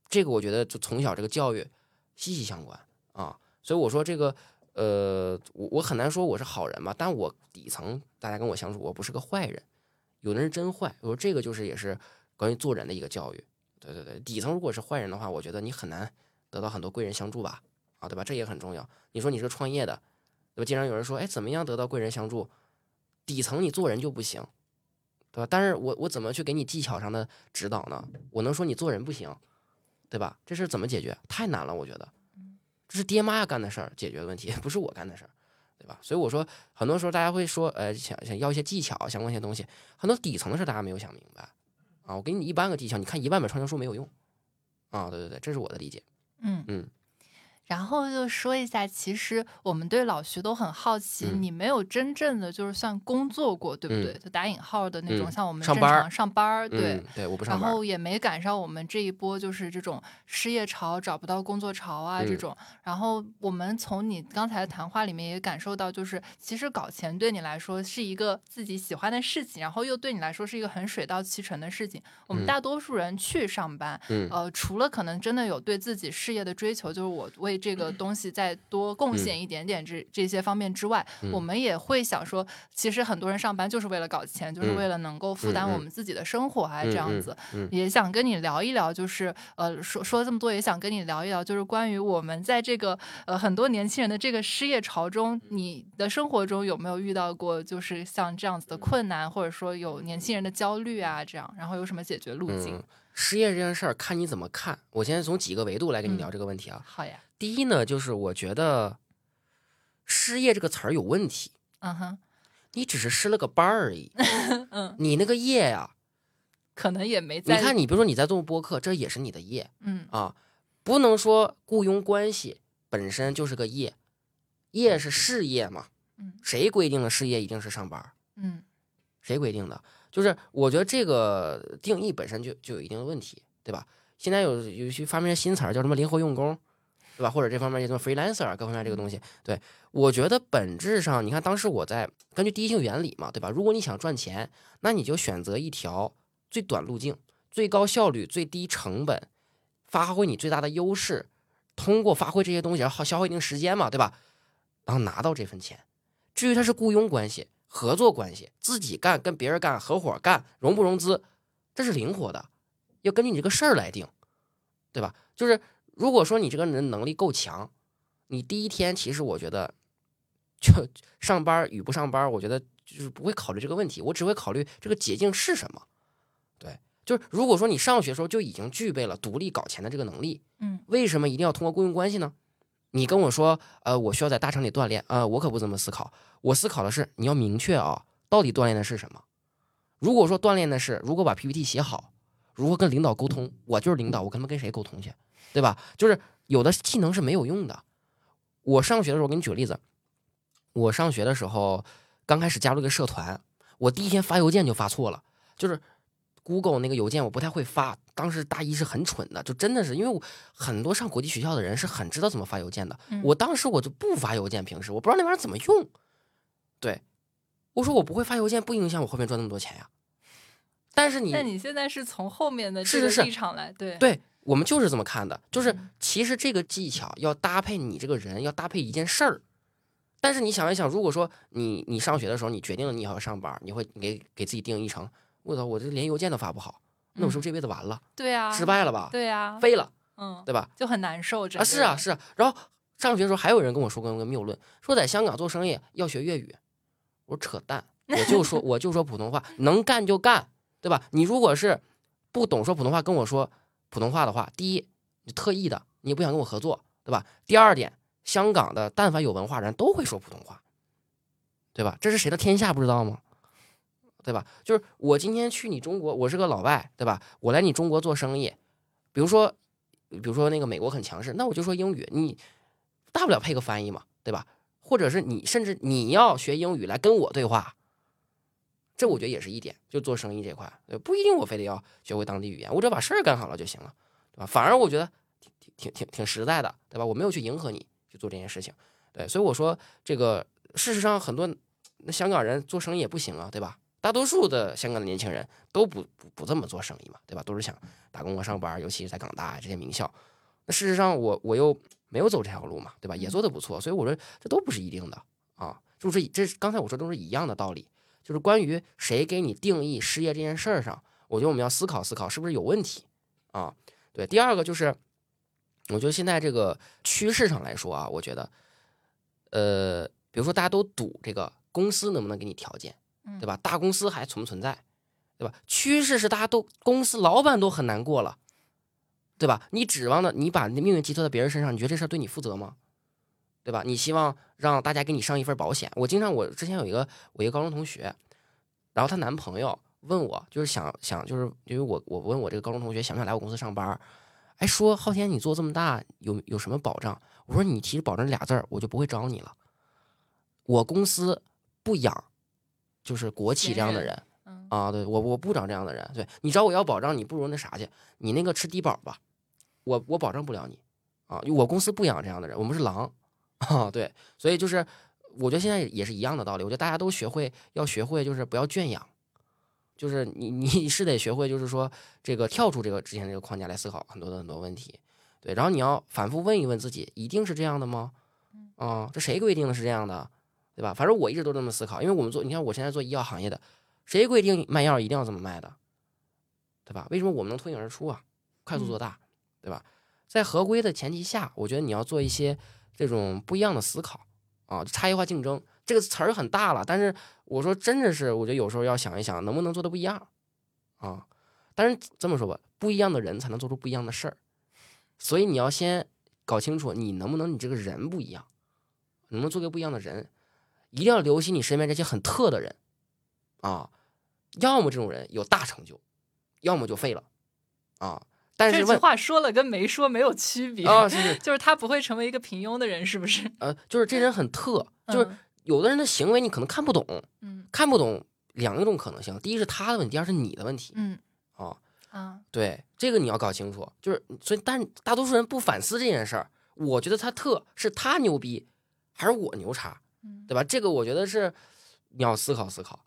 这个我觉得就从小这个教育息息相关啊，所以我说这个呃，我我很难说我是好人嘛，但我底层大家跟我相处，我不是个坏人，有的人真坏，我说这个就是也是关于做人的一个教育。对对对，底层如果是坏人的话，我觉得你很难得到很多贵人相助吧？啊，对吧？这也很重要。你说你是个创业的，对吧？经常有人说，哎，怎么样得到贵人相助？底层你做人就不行，对吧？但是我我怎么去给你技巧上的指导呢？我能说你做人不行，对吧？这事怎么解决？太难了，我觉得，这是爹妈要干的事儿，解决的问题不是我干的事儿，对吧？所以我说，很多时候大家会说，呃，想想要一些技巧相关一些东西，很多底层的事大家没有想明白。啊，我给你一万个技巧，你看一万本畅销书没有用，啊，对对对，这是我的理解。嗯嗯。然后就说一下，其实我们对老徐都很好奇，你没有真正的就是算工作过，对不对？就打引号的那种，像我们正常上班，对对，我不上班。然后也没赶上我们这一波就是这种失业潮、找不到工作潮啊这种。然后我们从你刚才的谈话里面也感受到，就是其实搞钱对你来说是一个自己喜欢的事情，然后又对你来说是一个很水到渠成的事情。我们大多数人去上班，呃，除了可能真的有对自己事业的追求，就是我为这个东西再多贡献一点点这这些方面之外，我们也会想说，其实很多人上班就是为了搞钱，就是为了能够负担我们自己的生活啊，这样子。也想跟你聊一聊，就是呃，说说这么多，也想跟你聊一聊，就是关于我们在这个呃很多年轻人的这个失业潮中，你的生活中有没有遇到过就是像这样子的困难，或者说有年轻人的焦虑啊这样，然后有什么解决路径？失业这件事儿看你怎么看。我现在从几个维度来跟你聊这个问题啊。好呀。第一呢，就是我觉得“失业”这个词儿有问题。嗯哼。你只是失了个班而已。嗯。你那个业呀，可能也没在。你看，你比如说你在做播客，这也是你的业。嗯。啊，不能说雇佣关系本身就是个业，业是事业嘛。嗯。谁规定了事业一定是上班？嗯。谁规定的？就是我觉得这个定义本身就就有一定的问题，对吧？现在有有些发明新词儿叫什么灵活用工，对吧？或者这方面叫做 freelancer，各方面这个东西，对我觉得本质上，你看当时我在根据第一性原理嘛，对吧？如果你想赚钱，那你就选择一条最短路径、最高效率、最低成本，发挥你最大的优势，通过发挥这些东西，然后消耗一定时间嘛，对吧？然后拿到这份钱。至于它是雇佣关系。合作关系，自己干跟别人干，合伙干，融不融资，这是灵活的，要根据你这个事儿来定，对吧？就是如果说你这个人能力够强，你第一天其实我觉得，就上班与不上班，我觉得就是不会考虑这个问题，我只会考虑这个捷径是什么。对，就是如果说你上学时候就已经具备了独立搞钱的这个能力，嗯，为什么一定要通过雇佣关系呢？你跟我说，呃，我需要在大厂里锻炼，呃，我可不这么思考。我思考的是，你要明确啊，到底锻炼的是什么？如果说锻炼的是如果把 PPT 写好，如何跟领导沟通，我就是领导，我跟他妈跟谁沟通去，对吧？就是有的技能是没有用的。我上学的时候，我给你举个例子，我上学的时候刚开始加入一个社团，我第一天发邮件就发错了，就是。Google 那个邮件我不太会发，当时大一是很蠢的，就真的是因为我很多上国际学校的人是很知道怎么发邮件的。我当时我就不发邮件，平时我不知道那玩意儿怎么用。对，我说我不会发邮件，不影响我后面赚那么多钱呀。但是你，那你现在是从后面的这个立场来，对对，我们就是这么看的，就是其实这个技巧要搭配你这个人，要搭配一件事儿。但是你想一想，如果说你你上学的时候，你决定了你要上班，你会给给自己定义成。我操！我这连邮件都发不好，那我是不是这辈子完了？对啊，失败了吧？对啊，废了，嗯，对吧？就很难受。啊，是啊，是啊。然后上学的时候，还有人跟我说过一个谬论，说在香港做生意要学粤语。我说扯淡，我就说 我就说普通话，能干就干，对吧？你如果是不懂说普通话，跟我说普通话的话，第一，你特意的，你不想跟我合作，对吧？第二点，香港的但凡有文化人都会说普通话，对吧？这是谁的天下不知道吗？对吧？就是我今天去你中国，我是个老外，对吧？我来你中国做生意，比如说，比如说那个美国很强势，那我就说英语，你大不了配个翻译嘛，对吧？或者是你甚至你要学英语来跟我对话，这我觉得也是一点，就做生意这块，不一定我非得要学会当地语言，我只要把事儿干好了就行了，对吧？反而我觉得挺挺挺挺实在的，对吧？我没有去迎合你去做这件事情，对，所以我说这个事实上很多那香港人做生意也不行啊，对吧？大多数的香港的年轻人都不不不这么做生意嘛，对吧？都是想打工啊、上班，尤其是在港大这些名校。那事实上，我我又没有走这条路嘛，对吧？也做的不错，所以我说这都不是一定的啊。就是这刚才我说都是一样的道理，就是关于谁给你定义失业这件事儿上，我觉得我们要思考思考是不是有问题啊。对，第二个就是，我觉得现在这个趋势上来说啊，我觉得，呃，比如说大家都赌这个公司能不能给你条件，对吧？大公司还存不存在，对吧？趋势是大家都公司老板都很难过了，对吧？你指望的你把你的命运寄托在别人身上，你觉得这事儿对你负责吗？对吧？你希望让大家给你上一份保险。我经常，我之前有一个我一个高中同学，然后她男朋友问我，就是想想，就是因为我我问我这个高中同学想不想来我公司上班，哎，说昊天你做这么大有有什么保障？我说你提保障俩字儿，我就不会招你了。我公司不养，就是国企这样的人啊，对我我不找这样的人。对你找我要保障，你不如那啥去，你那个吃低保吧，我我保证不了你啊，我公司不养这样的人，我们是狼。啊，对，所以就是，我觉得现在也是一样的道理。我觉得大家都学会要学会，就是不要圈养，就是你你是得学会，就是说这个跳出这个之前这个框架来思考很多的很多问题。对，然后你要反复问一问自己，一定是这样的吗？啊，这谁规定的是这样的？对吧？反正我一直都这么思考，因为我们做，你看我现在做医药行业的，谁规定卖药一定要这么卖的？对吧？为什么我们能脱颖而出啊？快速做大，对吧？在合规的前提下，我觉得你要做一些。这种不一样的思考啊，差异化竞争这个词儿很大了，但是我说真的是，我觉得有时候要想一想，能不能做的不一样啊？但是这么说吧，不一样的人才能做出不一样的事儿，所以你要先搞清楚你能不能，你这个人不一样，能不能做个不一样的人？一定要留心你身边这些很特的人。啊，要么这种人有大成就，要么就废了。啊。但是这句话说了跟没说没有区别啊，是是，就是他不会成为一个平庸的人，是不是？呃，就是这人很特，就是有的人的行为你可能看不懂，嗯，看不懂两种可能性，第一是他的问题，第二是你的问题，嗯，啊，啊，对，这个你要搞清楚，就是所以，但大多数人不反思这件事儿，我觉得他特是他牛逼，还是我牛叉，对吧？这个我觉得是你要思考思考，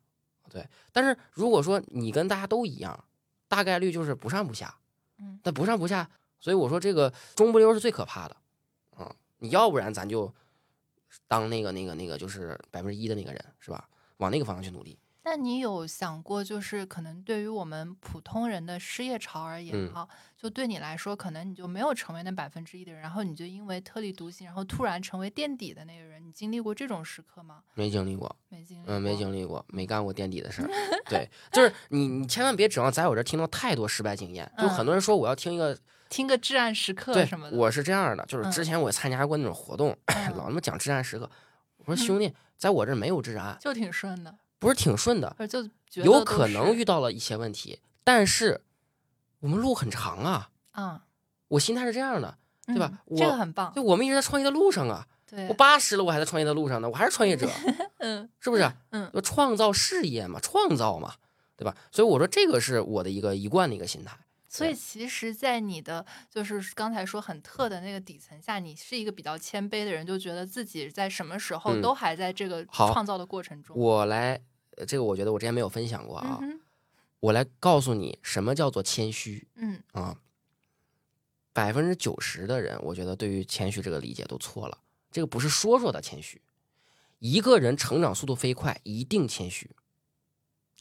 对。但是如果说你跟大家都一样，大概率就是不上不下。嗯但不上不下，所以我说这个中不溜是最可怕的，啊，你要不然咱就当那个那个那个就是百分之一的那个人是吧？往那个方向去努力。那你有想过，就是可能对于我们普通人的失业潮而言，哈，就对你来说，可能你就没有成为那百分之一的人，然后你就因为特立独行，然后突然成为垫底的那个人，你经历过这种时刻吗？没经历过，没经历，嗯，没经历过，没干过垫底的事儿。对，就是你，你千万别指望在我这听到太多失败经验。就很多人说我要听一个，听个至暗时刻什么的。我是这样的，就是之前我参加过那种活动，老他妈讲至暗时刻。我说兄弟，在我这没有至暗，就挺顺的。不是挺顺的，就有可能遇到了一些问题，但是我们路很长啊。啊，我心态是这样的，对吧？我这个很棒。就我们一直在创业的路上啊。对，我八十了，我还在创业的路上呢，我还是创业者。嗯，是不是？嗯，创造事业嘛，创造嘛，对吧？所以我说这个是我的一个一贯的一个心态。所以其实，在你的就是刚才说很特的那个底层下，你是一个比较谦卑的人，就觉得自己在什么时候都还在这个创造的过程中。我来。这个我觉得我之前没有分享过啊，我来告诉你什么叫做谦虚。嗯啊，百分之九十的人，我觉得对于谦虚这个理解都错了。这个不是说说的谦虚，一个人成长速度飞快，一定谦虚。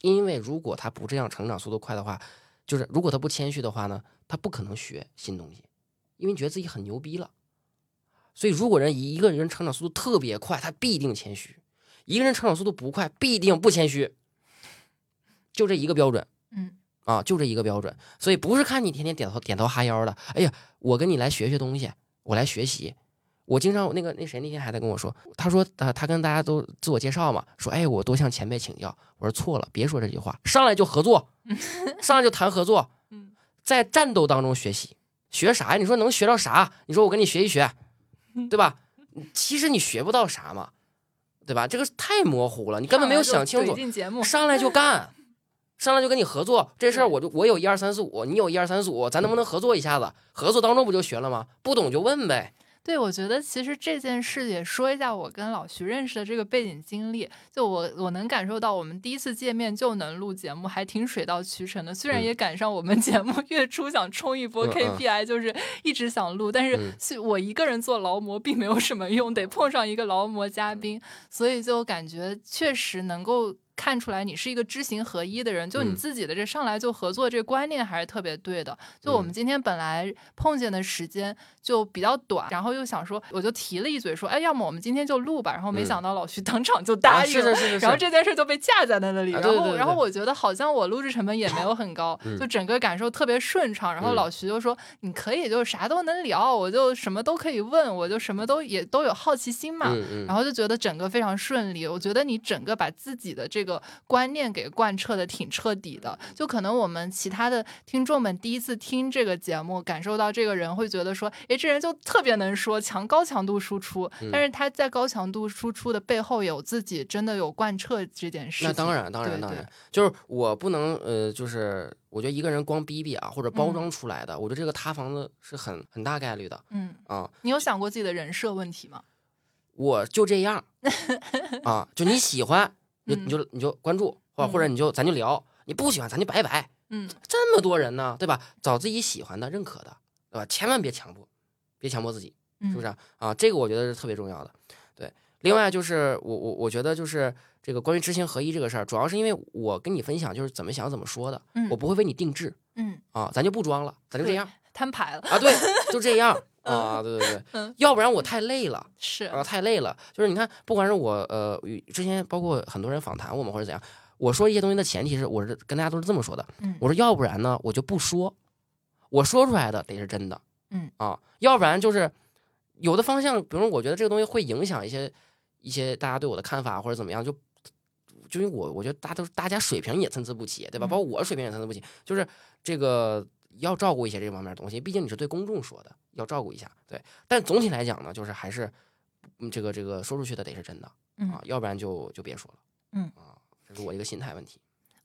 因为如果他不这样成长速度快的话，就是如果他不谦虚的话呢，他不可能学新东西，因为觉得自己很牛逼了。所以，如果人一个人成长速度特别快，他必定谦虚。一个人成长速度不快，必定不谦虚，就这一个标准。嗯，啊，就这一个标准。所以不是看你天天点头点头哈腰的。哎呀，我跟你来学学东西，我来学习。我经常那个那谁那天还在跟我说，他说他他跟大家都自我介绍嘛，说哎我多向前辈请教。我说错了，别说这句话，上来就合作，上来就谈合作。嗯，在战斗当中学习，学啥呀？你说能学到啥？你说我跟你学一学，对吧？其实你学不到啥嘛。对吧？这个太模糊了，你根本没有想清楚。上来就 干，上来就跟你合作这事儿，我就我有一二三四五，你有一二三四五，咱能不能合作一下子？合作当中不就学了吗？不懂就问呗。对，我觉得其实这件事也说一下我跟老徐认识的这个背景经历。就我我能感受到，我们第一次见面就能录节目，还挺水到渠成的。虽然也赶上我们节目 月初想冲一波 KPI，就是一直想录，但是我一个人做劳模并没有什么用，得碰上一个劳模嘉宾，所以就感觉确实能够。看出来你是一个知行合一的人，就你自己的这上来就合作这观念还是特别对的。就我们今天本来碰见的时间就比较短，然后又想说，我就提了一嘴说，哎，要么我们今天就录吧。然后没想到老徐当场就答应了，然后这件事就被架在那里。然后，然后我觉得好像我录制成本也没有很高，就整个感受特别顺畅。然后老徐就说，你可以就啥都能聊，我就什么都可以问，我就什么都也都有好奇心嘛。然后就觉得整个非常顺利。我觉得你整个把自己的这个观念给贯彻的挺彻底的。就可能我们其他的听众们第一次听这个节目，感受到这个人会觉得说，哎，这人就特别能说，强高强度输出。但是他在高强度输出的背后有自己真的有贯彻这件事。那当然，当然，当然，就是我不能呃，就是我觉得一个人光逼逼啊，或者包装出来的，我觉得这个塌房子是很很大概率的。嗯啊，你有想过自己的人设问题吗？我就这样啊，就你喜欢，你你就你就关注，或或者你就咱就聊，你不喜欢咱就拜拜。嗯，这么多人呢，对吧？找自己喜欢的、认可的，对吧？千万别强迫，别强迫自己，是不是啊？这个我觉得是特别重要的。对，另外就是我我我觉得就是这个关于知行合一这个事儿，主要是因为我跟你分享就是怎么想怎么说的，我不会为你定制。嗯啊，咱就不装了，咱就这样摊牌了啊，对，就这样。啊，对对对，要不然我太累了，是啊，太累了。就是你看，不管是我呃，之前包括很多人访谈我们或者怎样，我说一些东西的前提是，我是跟大家都是这么说的。我说要不然呢，我就不说，我说出来的得是真的。嗯啊，要不然就是有的方向，比如我觉得这个东西会影响一些一些大家对我的看法或者怎么样，就就因为我我觉得大家都大家水平也参差不齐，对吧？包括我水平也参差不齐，就是这个。要照顾一些这方面的东西，毕竟你是对公众说的，要照顾一下。对，但总体来讲呢，就是还是，这个这个说出去的得是真的啊，要不然就就别说了。嗯啊，这是我一个心态问题。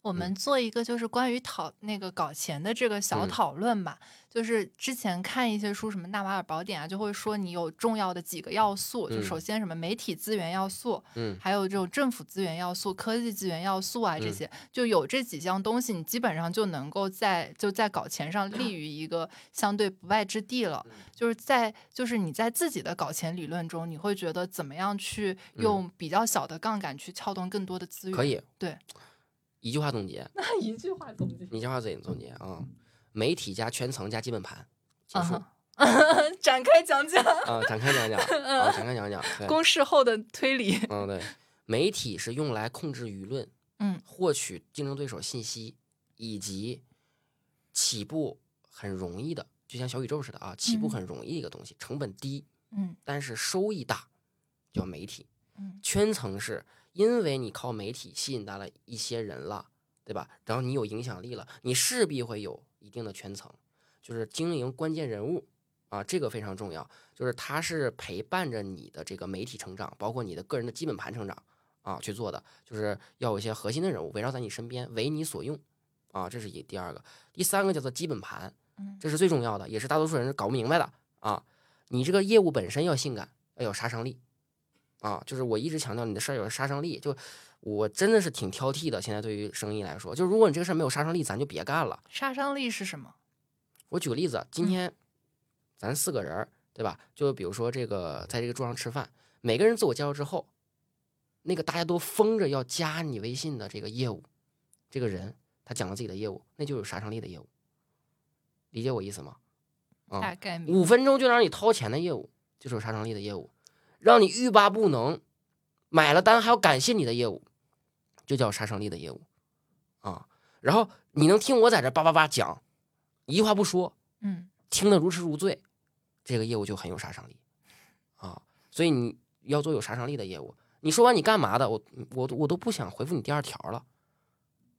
我们做一个就是关于讨那个搞钱的这个小讨论吧。就是之前看一些书，什么《纳瓦尔宝典》啊，就会说你有重要的几个要素，就首先什么媒体资源要素，嗯，还有这种政府资源要素、科技资源要素啊，这些。就有这几项东西，你基本上就能够在就在搞钱上立于一个相对不败之地了。就是在就是你在自己的搞钱理论中，你会觉得怎么样去用比较小的杠杆去撬动更多的资源？可以，对，一句话总结，那一句话总结，一句话总总结啊。媒体加圈层加基本盘，结束。展开讲讲啊，展开讲讲啊，展开讲讲。公式后的推理。嗯，对，媒体是用来控制舆论，嗯，获取竞争对手信息，以及起步很容易的，就像小宇宙似的啊，起步很容易一个东西，成本低，嗯，但是收益大，叫媒体。嗯，圈层是因为你靠媒体吸引到了一些人了，对吧？然后你有影响力了，你势必会有。一定的圈层，就是经营关键人物啊，这个非常重要。就是他是陪伴着你的这个媒体成长，包括你的个人的基本盘成长啊去做的。就是要有一些核心的人物围绕在你身边，为你所用啊，这是一第二个。第三个叫做基本盘，这是最重要的，也是大多数人搞不明白的啊。你这个业务本身要性感，要有杀伤力啊。就是我一直强调你的事儿有杀伤力，就。我真的是挺挑剔的。现在对于生意来说，就如果你这个事儿没有杀伤力，咱就别干了。杀伤力是什么？我举个例子，今天咱四个人，对吧？就比如说这个，在这个桌上吃饭，每个人自我介绍之后，那个大家都疯着要加你微信的这个业务，这个人他讲了自己的业务，那就有杀伤力的业务。理解我意思吗？啊，大概五分钟就让你掏钱的业务，就是有杀伤力的业务，让你欲罢不能，买了单还要感谢你的业务。就叫杀伤力的业务，啊，然后你能听我在这叭叭叭讲，一句话不说，嗯，听得如痴如醉，这个业务就很有杀伤力，啊，所以你要做有杀伤力的业务。你说完你干嘛的？我我我都不想回复你第二条了，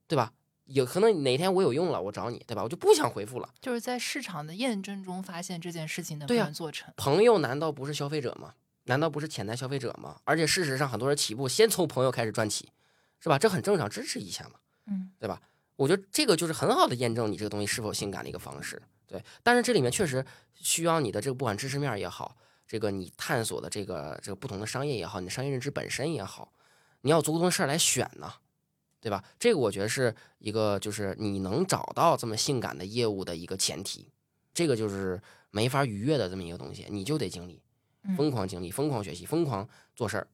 对吧？有可能哪天我有用了，我找你，对吧？我就不想回复了。就是在市场的验证中发现这件事情能不能做成。朋友难道不是消费者吗？难道不是潜在消费者吗？而且事实上，很多人起步先从朋友开始赚起。是吧？这很正常，支持一下嘛，嗯，对吧？我觉得这个就是很好的验证你这个东西是否性感的一个方式，对。但是这里面确实需要你的这个不管知识面也好，这个你探索的这个这个不同的商业也好，你的商业认知本身也好，你要足够的事儿来选呢，对吧？这个我觉得是一个就是你能找到这么性感的业务的一个前提，这个就是没法逾越的这么一个东西，你就得经历，疯狂经历，疯狂学习，疯狂做事儿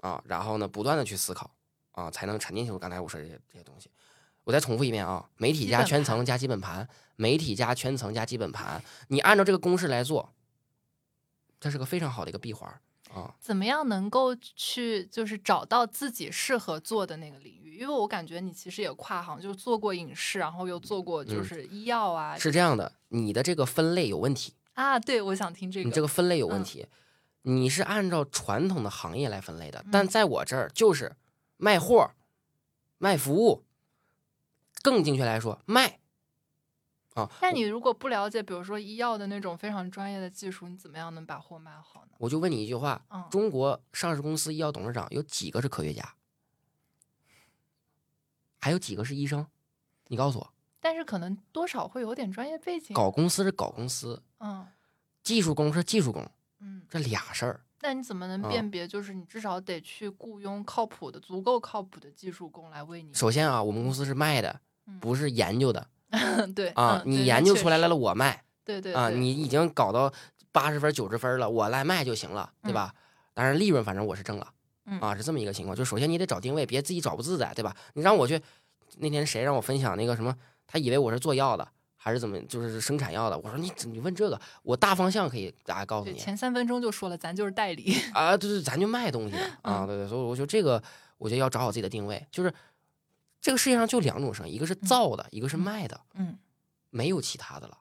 啊，然后呢，不断的去思考。啊，才能沉进去。我刚才我说这些这些东西，我再重复一遍啊，媒体加圈层加基本盘，媒体加圈层加基本盘，你按照这个公式来做，这是个非常好的一个闭环啊。怎么样能够去就是找到自己适合做的那个领域？因为我感觉你其实也跨行，就做过影视，然后又做过就是医药啊。是这样的，你的这个分类有问题啊。对，我想听这个。你这个分类有问题。你是按照传统的行业来分类的，但在我这儿就是卖货、卖服务，更精确来说卖啊。那你如果不了解，比如说医药的那种非常专业的技术，你怎么样能把货卖好呢？我就问你一句话：中国上市公司医药董事长有几个是科学家？还有几个是医生？你告诉我。但是可能多少会有点专业背景。搞公司是搞公司，嗯，技术工是技术工。嗯，这俩事儿，那你怎么能辨别？就是你至少得去雇佣靠谱的、足够靠谱的技术工来为你。首先啊，我们公司是卖的，不是研究的。对啊，你研究出来了，我卖。对对啊，你已经搞到八十分、九十分了，我来卖就行了，对吧？当然利润反正我是挣了。啊，是这么一个情况。就首先你得找定位，别自己找不自在，对吧？你让我去，那天谁让我分享那个什么？他以为我是做药的。还是怎么，就是生产药的。我说你你问这个，我大方向可以大家告诉你。前三分钟就说了，咱就是代理 啊，对对，咱就卖东西的 啊，对对。所以我觉得这个，我觉得要找好自己的定位。就是这个世界上就两种生意，一个是造的，一个是卖的，嗯，没有其他的了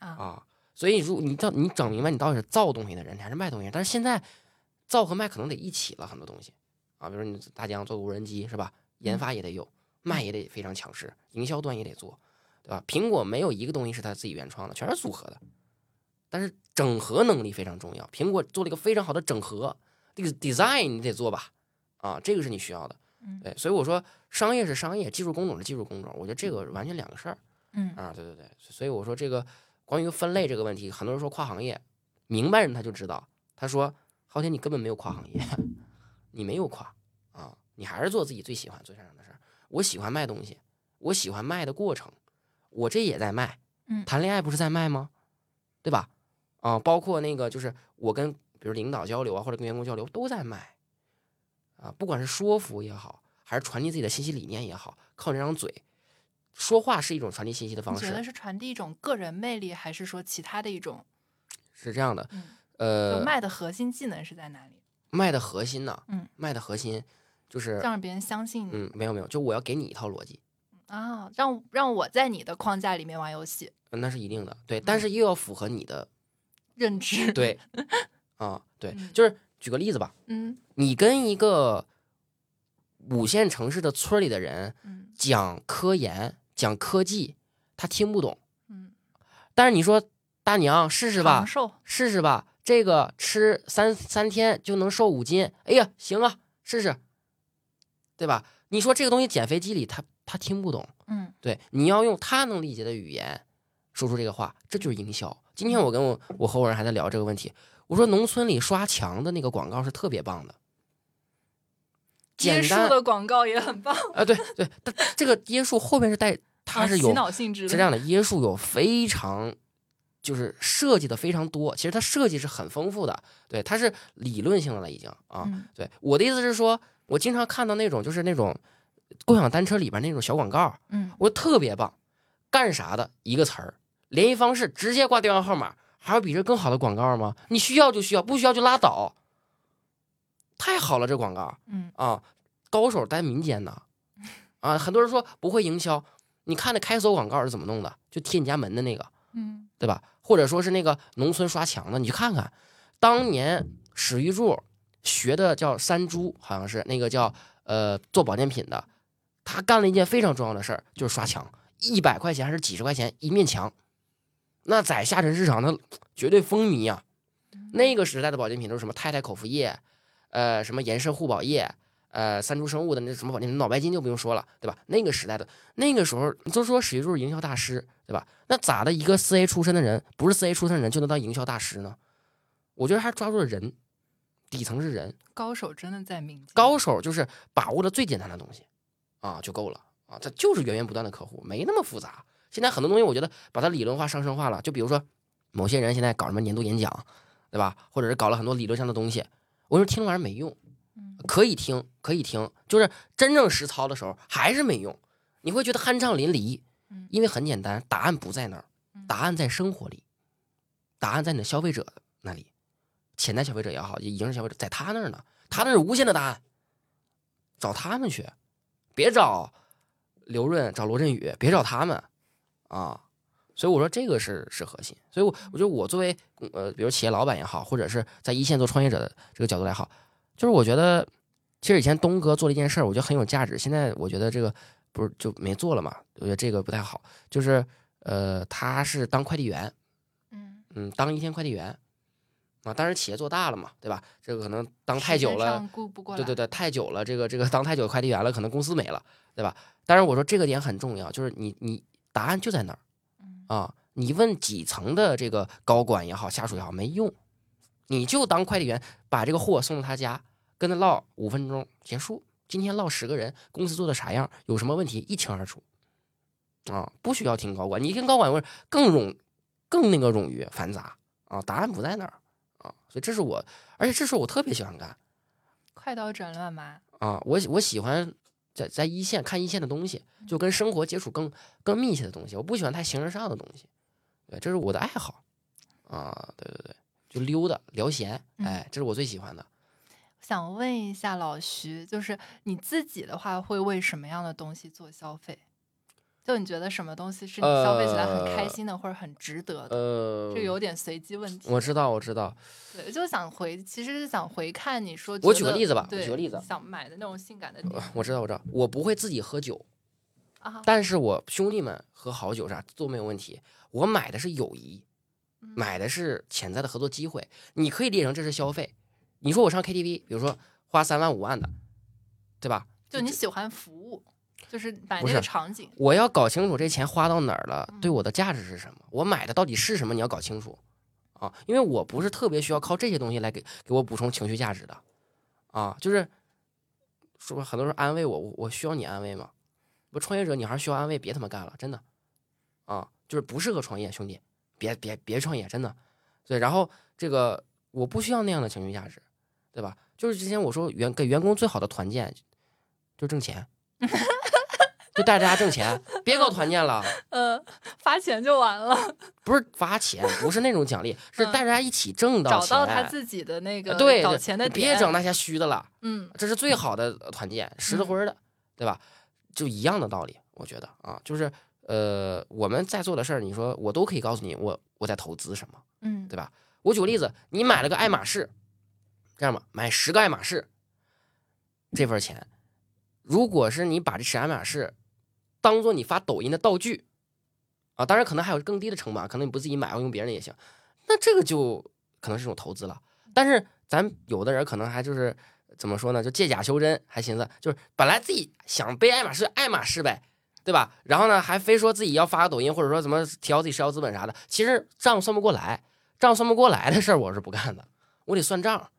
啊。所以如你到你整明白你到底是造东西的人，还是卖东西。但是现在造和卖可能得一起了，很多东西啊，比如你大疆做无人机是吧？研发也得有，卖也得非常强势，营销端也得做。对吧？苹果没有一个东西是他自己原创的，全是组合的。但是整合能力非常重要，苹果做了一个非常好的整合。这个 design 你得做吧？啊，这个是你需要的。对，所以我说商业是商业，技术工种是技术工种，我觉得这个完全两个事儿。嗯啊，对对对。所以我说这个关于分类这个问题，很多人说跨行业，明白人他就知道。他说昊天，你根本没有跨行业，你没有跨啊，你还是做自己最喜欢、最擅长的事儿。我喜欢卖东西，我喜欢卖的过程。我这也在卖，嗯，谈恋爱不是在卖吗？对吧？啊，包括那个就是我跟比如领导交流啊，或者跟员工交流都在卖，啊，不管是说服也好，还是传递自己的信息理念也好，靠这张嘴说话是一种传递信息的方式。觉得是传递一种个人魅力，还是说其他的一种？是这样的，呃，卖的核心技能是在哪里？卖的核心呢？嗯，卖的核心就是让别人相信你。嗯，没有没有，就我要给你一套逻辑。啊，让让我在你的框架里面玩游戏，那是一定的，对，但是又要符合你的 认知，对，啊，对，就是举个例子吧，嗯，你跟一个五线城市的村里的人讲科研、讲科技，他听不懂，嗯，但是你说大娘试试吧，试试吧，这个吃三三天就能瘦五斤，哎呀，行啊，试试，对吧？你说这个东西减肥机理，他。他听不懂，嗯，对，你要用他能理解的语言说出这个话，这就是营销。今天我跟我我合伙人还在聊这个问题，我说农村里刷墙的那个广告是特别棒的，椰树的广告也很棒啊，对对，但这个椰树后面是带，它是有洗脑性质，是这样的，椰树有非常就是设计的非常多，其实它设计是很丰富的，对，它是理论性的了已经啊，对，我的意思是说，我经常看到那种就是那种。共享单车里边那种小广告，嗯，我特别棒，干啥的一个词儿，联系方式直接挂电话号码，还有比这更好的广告吗？你需要就需要，不需要就拉倒，太好了这广告，嗯啊，高手在民间呢，啊，很多人说不会营销，你看那开锁广告是怎么弄的？就贴你家门的那个，嗯，对吧？或者说是那个农村刷墙的，你去看看，当年史玉柱学的叫三猪，好像是那个叫呃做保健品的。他干了一件非常重要的事儿，就是刷墙，一百块钱还是几十块钱一面墙，那在下沉市场那绝对风靡啊！那个时代的保健品都是什么太太口服液，呃，什么颜色护宝液，呃，三株生物的那什么保健品，脑白金就不用说了，对吧？那个时代的那个时候，你都说史玉柱是营销大师，对吧？那咋的一个四 A 出身的人，不是四 A 出身的人就能当营销大师呢？我觉得还抓住了人，底层是人，高手真的在民间，高手就是把握了最简单的东西。啊，就够了啊！它就是源源不断的客户，没那么复杂。现在很多东西，我觉得把它理论化、上升化了。就比如说，某些人现在搞什么年度演讲，对吧？或者是搞了很多理论上的东西，我说听了玩意儿没用。可以听，可以听，就是真正实操的时候还是没用，你会觉得酣畅淋漓，因为很简单，答案不在那儿，答案在生活里，答案在你的消费者那里，潜在消费者也好，已经是消费者，在他那儿呢，他那是无限的答案，找他们去，别找刘润，找罗振宇，别找他们啊。所以我说这个是是核心，所以，我我觉得我作为呃，比如企业老板也好，或者是在一线做创业者的这个角度来好，就是我觉得，其实以前东哥做了一件事儿，我觉得很有价值。现在我觉得这个不是就没做了嘛？我觉得这个不太好。就是呃，他是当快递员，嗯嗯，当一天快递员啊。当然企业做大了嘛，对吧？这个可能当太久了，对对对，太久了，这个这个当太久快递员了，可能公司没了，对吧？但是我说这个点很重要，就是你你答案就在那儿。啊，你问几层的这个高管也好，下属也好，没用，你就当快递员，把这个货送到他家，跟他唠五分钟结束。今天唠十个人，公司做的啥样，有什么问题一清二楚。啊，不需要听高管，你听高管问更冗，更那个冗余繁杂啊，答案不在那儿啊，所以这是我，而且这是我特别喜欢干，快刀斩乱麻啊，我我喜欢。在在一线看一线的东西，就跟生活接触更更密切的东西。我不喜欢太形而上的东西，对，这是我的爱好啊，对对对，就溜达聊闲，哎，这是我最喜欢的。想问一下老徐，就是你自己的话，会为什么样的东西做消费？就你觉得什么东西是你消费起来很开心的，或者很值得的？呃，这有点随机问题。我知道，我知道。对，就想回，其实是想回看你说。我举个例子吧，举个例子，想买的那种性感的。我知道，我知道，我不会自己喝酒，啊，但是我兄弟们喝好酒啥都没有问题。我买的是友谊，买的是潜在的合作机会。你可以列成这是消费。你说我上 KTV，比如说花三万五万的，对吧？就你喜欢服务。就是把那个场景，我要搞清楚这钱花到哪儿了，对我的价值是什么？我买的到底是什么？你要搞清楚啊！因为我不是特别需要靠这些东西来给给我补充情绪价值的啊！就是说，很多人安慰我，我需要你安慰吗？不，创业者你还是需要安慰，别他妈干了，真的啊！就是不适合创业，兄弟，别别别创业，真的。对，然后这个我不需要那样的情绪价值，对吧？就是之前我说员给员工最好的团建就挣钱。就带着大家挣钱，别搞团建了。呃，发钱就完了。不是发钱，不是那种奖励，是带着大家一起挣到钱。找到他自己的那个对搞钱的别整那些虚的了。嗯，这是最好的团建，实的灰的，对吧？就一样的道理，我觉得啊，就是呃，我们在做的事儿，你说我都可以告诉你，我我在投资什么，嗯，对吧？我举个例子，你买了个爱马仕，这样吧，买十个爱马仕，这份钱，如果是你把这十爱马仕。当做你发抖音的道具，啊，当然可能还有更低的成本，可能你不自己买，用别人的也行。那这个就可能是一种投资了。但是咱有的人可能还就是怎么说呢？就借假修真，还寻思就是本来自己想背爱马仕，爱马仕呗，对吧？然后呢，还非说自己要发个抖音，或者说怎么提高自己社交资本啥的。其实账算不过来，账算不过来的事儿我是不干的，我得算账。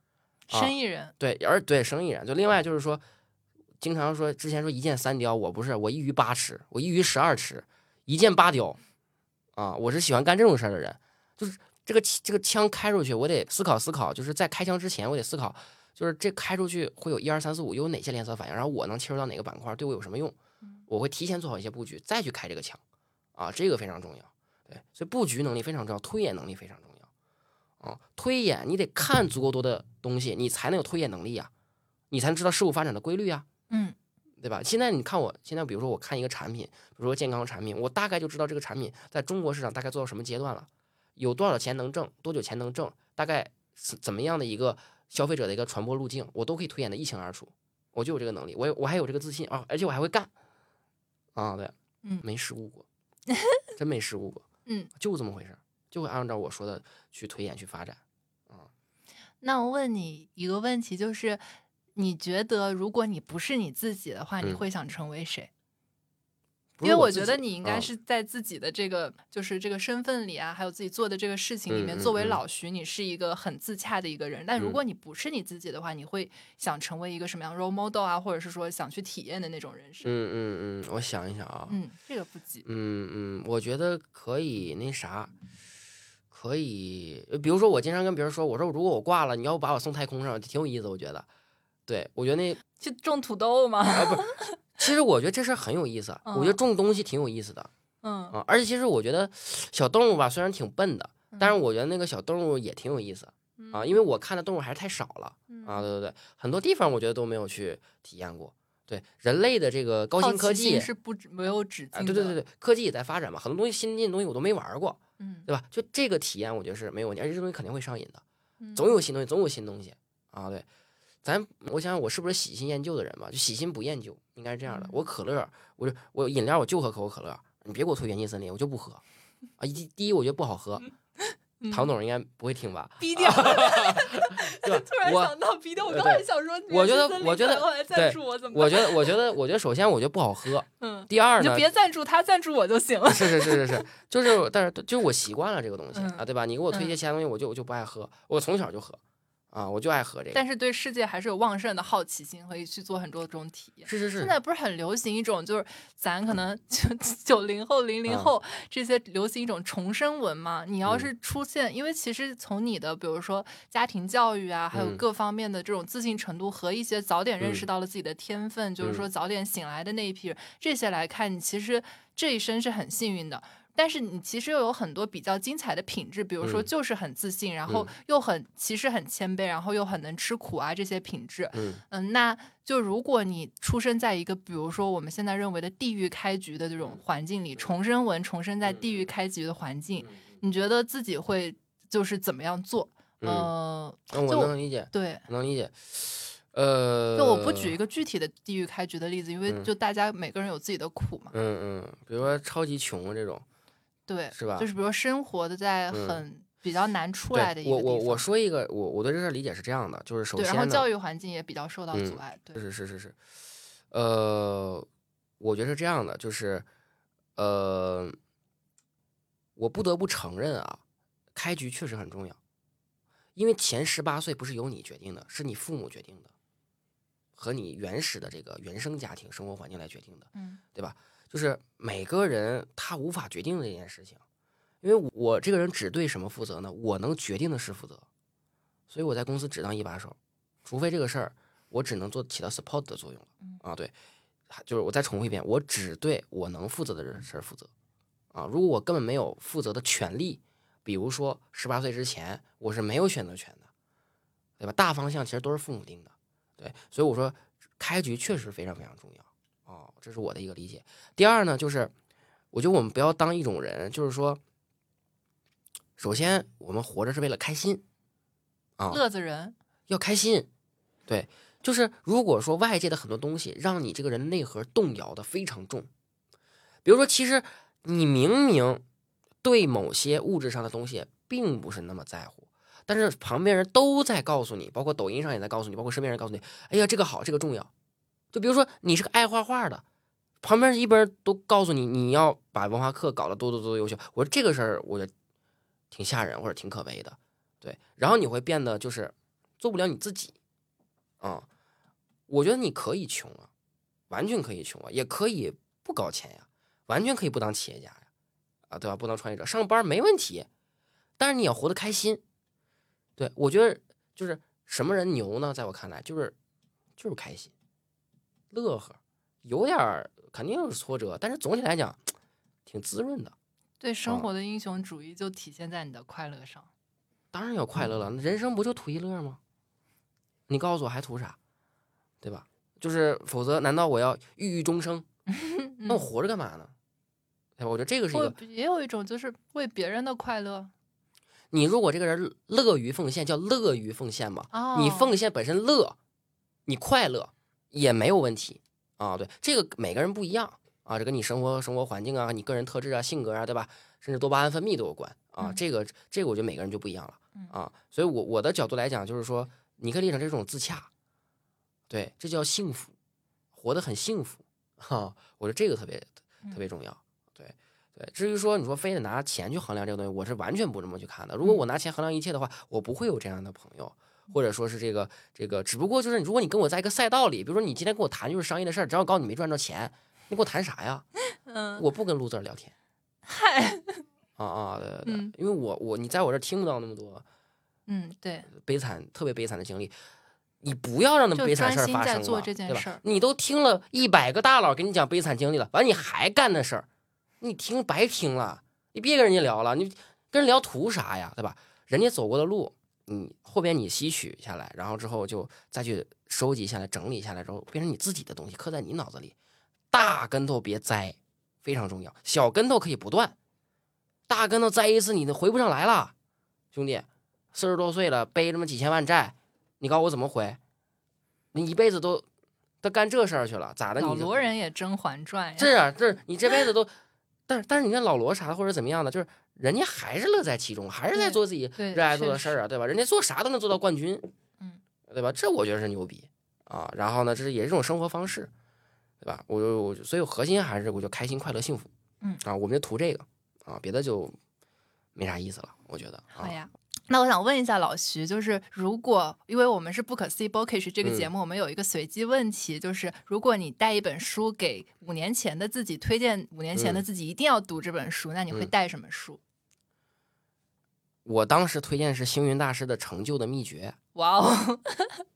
生意人对，而对生意人就另外就是说。经常说，之前说一箭三雕，我不是，我一鱼八吃，我一鱼十二吃，一箭八雕，啊，我是喜欢干这种事儿的人。就是这个这个枪开出去，我得思考思考，就是在开枪之前，我得思考，就是这开出去会有一二三四五，有哪些连锁反应，然后我能切入到哪个板块，对我有什么用？我会提前做好一些布局，再去开这个枪，啊，这个非常重要。对，所以布局能力非常重要，推演能力非常重要。啊，推演你得看足够多的东西，你才能有推演能力呀，你才能知道事物发展的规律呀。嗯，对吧？现在你看，我现在比如说我看一个产品，比如说健康产品，我大概就知道这个产品在中国市场大概做到什么阶段了，有多少钱能挣，多久钱能挣，大概是怎么样的一个消费者的一个传播路径，我都可以推演的一清二楚。我就有这个能力，我我还有这个自信啊，而且我还会干啊，对，嗯，没失误过，真没失误过，嗯，就这么回事，就会按照我说的去推演去发展啊。那我问你一个问题，就是。你觉得，如果你不是你自己的话，你会想成为谁？因为我觉得你应该是在自己的这个，就是这个身份里啊，还有自己做的这个事情里面，作为老徐，你是一个很自洽的一个人。但如果你不是你自己的话，你会想成为一个什么样 role model 啊，或者是说想去体验的那种人生？嗯嗯嗯，我想一想啊，嗯，这个不急。嗯嗯，我觉得可以那啥，可以，比如说我经常跟别人说，我说如果我挂了，你要不把我送太空上，挺有意思，我觉得。对，我觉得那去种土豆吗？啊不，其实我觉得这事儿很有意思，我觉得种东西挺有意思的。嗯啊，而且其实我觉得小动物吧，虽然挺笨的，但是我觉得那个小动物也挺有意思啊，因为我看的动物还是太少了啊。对对对，很多地方我觉得都没有去体验过。对人类的这个高新科技是不没有止境啊。对对对对，科技也在发展嘛，很多东西新进的东西我都没玩过，嗯，对吧？就这个体验，我觉得是没有问题，而且这东西肯定会上瘾的，总有新东西，总有新东西啊。对，咱我想想，我是不是喜新厌旧的人吧？就喜新不厌旧，应该是这样的。我可乐，我就我饮料我就喝可口可乐。你别给我推元气森林，我就不喝啊！第第一，我觉得不好喝。唐总应该不会听吧？逼掉！对，突然想到逼掉，我刚才想说，我觉得，我觉得，对，我觉得，我觉得，我觉得，首先我觉得不好喝。嗯。第二呢？就别赞助他，赞助我就行了。是是是是是，就是，但是就是我习惯了这个东西啊，对吧？你给我推些其他东西，我就我就不爱喝。我从小就喝。啊，我就爱喝这个，但是对世界还是有旺盛的好奇心，可以去做很多这种体验。是是是，现在不是很流行一种，就是咱可能九九零后、零零后这些流行一种重生文嘛。你要是出现，因为其实从你的比如说家庭教育啊，还有各方面的这种自信程度和一些早点认识到了自己的天分，就是说早点醒来的那一批人，这些来看，你其实这一生是很幸运的。但是你其实又有很多比较精彩的品质，比如说就是很自信，然后又很其实很谦卑，然后又很能吃苦啊这些品质。嗯嗯，那就如果你出生在一个比如说我们现在认为的地狱开局的这种环境里，重生文重生在地狱开局的环境，你觉得自己会就是怎么样做？嗯，我能理解，对，能理解。呃，就我不举一个具体的地狱开局的例子，因为就大家每个人有自己的苦嘛。嗯嗯，比如说超级穷这种。对，是吧？就是比如生活的在很比较难出来的一。我我我说一个，我我对这事理解是这样的，就是首先，然后教育环境也比较受到阻碍。对，是是是是，呃，我觉得是这样的，就是呃，我不得不承认啊，开局确实很重要，因为前十八岁不是由你决定的，是你父母决定的，和你原始的这个原生家庭生活环境来决定的，嗯，对吧？就是每个人他无法决定的这件事情，因为我这个人只对什么负责呢？我能决定的事负责，所以我在公司只当一把手，除非这个事儿我只能做起到 support 的作用了。啊，对，就是我再重复一遍，我只对我能负责的人事儿负责。啊，如果我根本没有负责的权利，比如说十八岁之前我是没有选择权的，对吧？大方向其实都是父母定的，对，所以我说开局确实非常非常重要。哦，这是我的一个理解。第二呢，就是我觉得我们不要当一种人，就是说，首先我们活着是为了开心啊，乐子人要开心。对，就是如果说外界的很多东西让你这个人内核动摇的非常重，比如说，其实你明明对某些物质上的东西并不是那么在乎，但是旁边人都在告诉你，包括抖音上也在告诉你，包括身边人告诉你，哎呀，这个好，这个重要。就比如说，你是个爱画画的，旁边一边都告诉你你要把文化课搞得多多多优秀。我说这个事儿，我觉得挺吓人或者挺可悲的，对。然后你会变得就是做不了你自己，啊，我觉得你可以穷啊，完全可以穷啊，也可以不搞钱呀，完全可以不当企业家呀，啊，对吧？不当创业者，上班没问题，但是你要活得开心。对我觉得就是什么人牛呢？在我看来，就是就是开心。乐呵，有点儿肯定有挫折，但是总体来讲，挺滋润的。对生活的英雄主义就体现在你的快乐上。当然要快乐了，人生不就图一乐吗？你告诉我还图啥？对吧？就是否则，难道我要郁郁终生？那我活着干嘛呢？对吧？我觉得这个是一个。也有一种就是为别人的快乐。你如果这个人乐于奉献，叫乐于奉献嘛。你奉献本身乐，你快乐。也没有问题啊，对这个每个人不一样啊，这跟你生活生活环境啊、你个人特质啊、性格啊，对吧？甚至多巴胺分泌都有关啊。这个这个我觉得每个人就不一样了啊。所以，我我的角度来讲，就是说，你可以理解成这种自洽，对，这叫幸福，活得很幸福哈。我觉得这个特别特别重要，对对。至于说你说非得拿钱去衡量这个东西，我是完全不这么去看的。如果我拿钱衡量一切的话，我不会有这样的朋友。或者说是这个这个，只不过就是如果你跟我在一个赛道里，比如说你今天跟我谈就是商业的事儿，只要告诉你没赚着钱，你跟我谈啥呀？嗯，我不跟路字聊天。嗨，啊啊，对对对，因为我我你在我这听不到那么多，嗯，对，悲惨特别悲惨的经历。你不要让那悲惨事儿发生了，对吧？你都听了一百个大佬给你讲悲惨经历了，完你还干那事儿，你听白听了，你别跟人家聊了，你跟人聊图啥呀，对吧？人家走过的路，你后边你吸取下来，然后之后就再去收集下来、整理下来之后，变成你自己的东西，刻在你脑子里。大跟头别栽，非常重要。小跟头可以不断，大跟头栽一次，你都回不上来了，兄弟。四十多岁了，背这么几千万债，你告诉我怎么回？你一辈子都都干这事儿去了，咋的？老罗人也《甄嬛传》呀是啊，这是你这辈子都，但是但是你看老罗啥的或者怎么样的，就是人家还是乐在其中，还是在做自己热爱做的事儿啊，对吧？人家做啥都能做到冠军，嗯，对吧？这我觉得是牛逼啊。然后呢，这是也是一种生活方式，对吧？我我所以核心还是我就开心、快乐、幸福，嗯啊，我们就图这个啊，别的就没啥意思了，我觉得。好呀。那我想问一下老徐，就是如果因为我们是不可思议 bookish 这个节目，我们有一个随机问题，就是如果你带一本书给五年前的自己，推荐五年前的自己一定要读这本书，那你会带什么书？我当时推荐是星云大师的《成就的秘诀》。哇哦，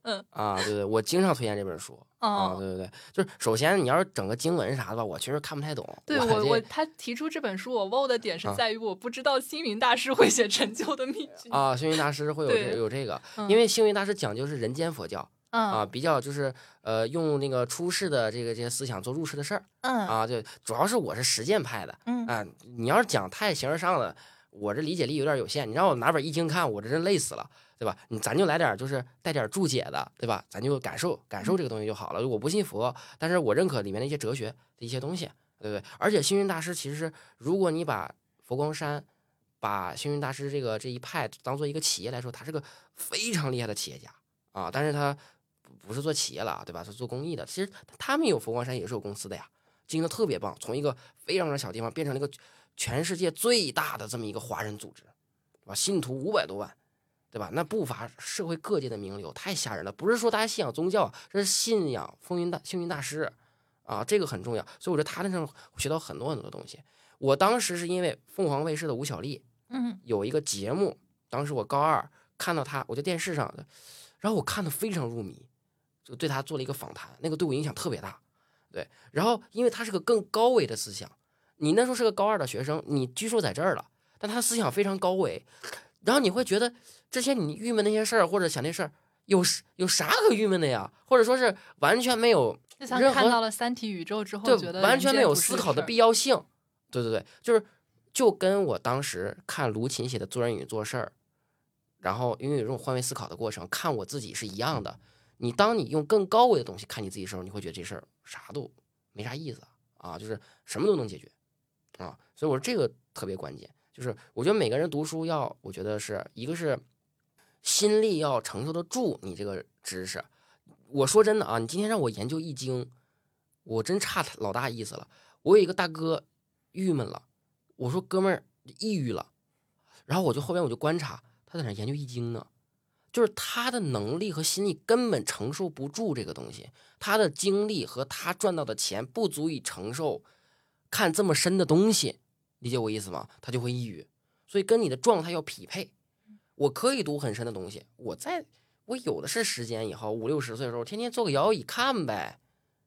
嗯。啊，对对，我经常推荐这本书。啊，对对对，就是首先你要是整个经文啥的吧，我确实看不太懂。对我我他提出这本书，我 wow 的点是在于我不知道星云大师会写《成就的秘诀》啊，星云大师会有这有这个，因为星云大师讲究是人间佛教啊，比较就是呃用那个出世的这个这些思想做入世的事儿，嗯。啊，就主要是我是实践派的，嗯。啊，你要是讲太形而上的。我这理解力有点有限，你让我拿本易经看，我这真累死了，对吧？你咱就来点就是带点注解的，对吧？咱就感受感受这个东西就好了。我不信佛，但是我认可里面的一些哲学的一些东西，对不对？而且星云大师其实，如果你把佛光山、把星云大师这个这一派当做一个企业来说，他是个非常厉害的企业家啊。但是他不是做企业了，对吧？是做公益的。其实他们有佛光山也是有公司的呀，经营的特别棒，从一个非常的小地方变成了一个。全世界最大的这么一个华人组织，对吧？信徒五百多万，对吧？那不乏社会各界的名流，太吓人了。不是说大家信仰宗教，这是信仰风云大幸运大师啊，这个很重要。所以我觉得他那上学到很多很多东西。我当时是因为凤凰卫视的吴小莉，嗯，有一个节目，当时我高二看到他，我在电视上，然后我看的非常入迷，就对他做了一个访谈，那个对我影响特别大。对，然后因为他是个更高维的思想。你那时候是个高二的学生，你居住在这儿了，但他思想非常高维，然后你会觉得之前你郁闷那些事儿或者想那事儿有有啥可郁闷的呀？或者说是完全没有任何看到了三体宇宙之后，对，完全没有思考的必要性。对对对，就是就跟我当时看卢琴写的《做人与做事儿》，然后因为有这种换位思考的过程，看我自己是一样的。你当你用更高维的东西看你自己的时候，你会觉得这事儿啥都没啥意思啊，就是什么都能解决。啊，所以我说这个特别关键，就是我觉得每个人读书要，我觉得是一个是心力要承受得住你这个知识。我说真的啊，你今天让我研究易经，我真差老大意思了。我有一个大哥郁闷了，我说哥们儿抑郁了，然后我就后边我就观察他在那研究易经呢，就是他的能力和心力根本承受不住这个东西，他的精力和他赚到的钱不足以承受。看这么深的东西，理解我意思吗？他就会抑郁，所以跟你的状态要匹配。我可以读很深的东西，我在我有的是时间，以后五六十岁的时候，天天坐个摇椅看呗，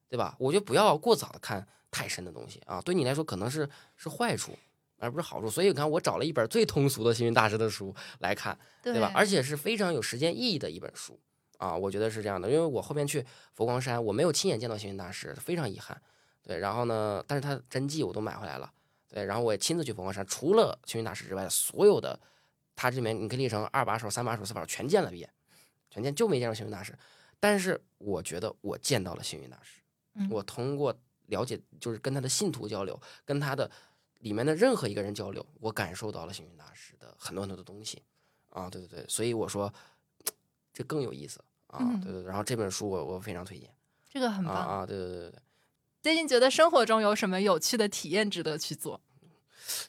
对吧？我就不要过早的看太深的东西啊，对你来说可能是是坏处，而不是好处。所以你看，我找了一本最通俗的星云大师的书来看，对吧？而且是非常有时间意义的一本书啊，我觉得是这样的。因为我后面去佛光山，我没有亲眼见到星云大师，非常遗憾。对，然后呢？但是他真迹我都买回来了。对，然后我也亲自去凤凰山，除了星云大师之外，所有的他这里面你可以列成二把手、三把手、四把手，全见了遍，全见就没见着星云大师。但是我觉得我见到了星云大师，我通过了解，就是跟他的信徒交流，跟他的里面的任何一个人交流，我感受到了星云大师的很多很多的东西。啊，对对对，所以我说 这更有意思啊，对对。然后这本书我我非常推荐，这个很棒啊，对对对对对。最近觉得生活中有什么有趣的体验值得去做？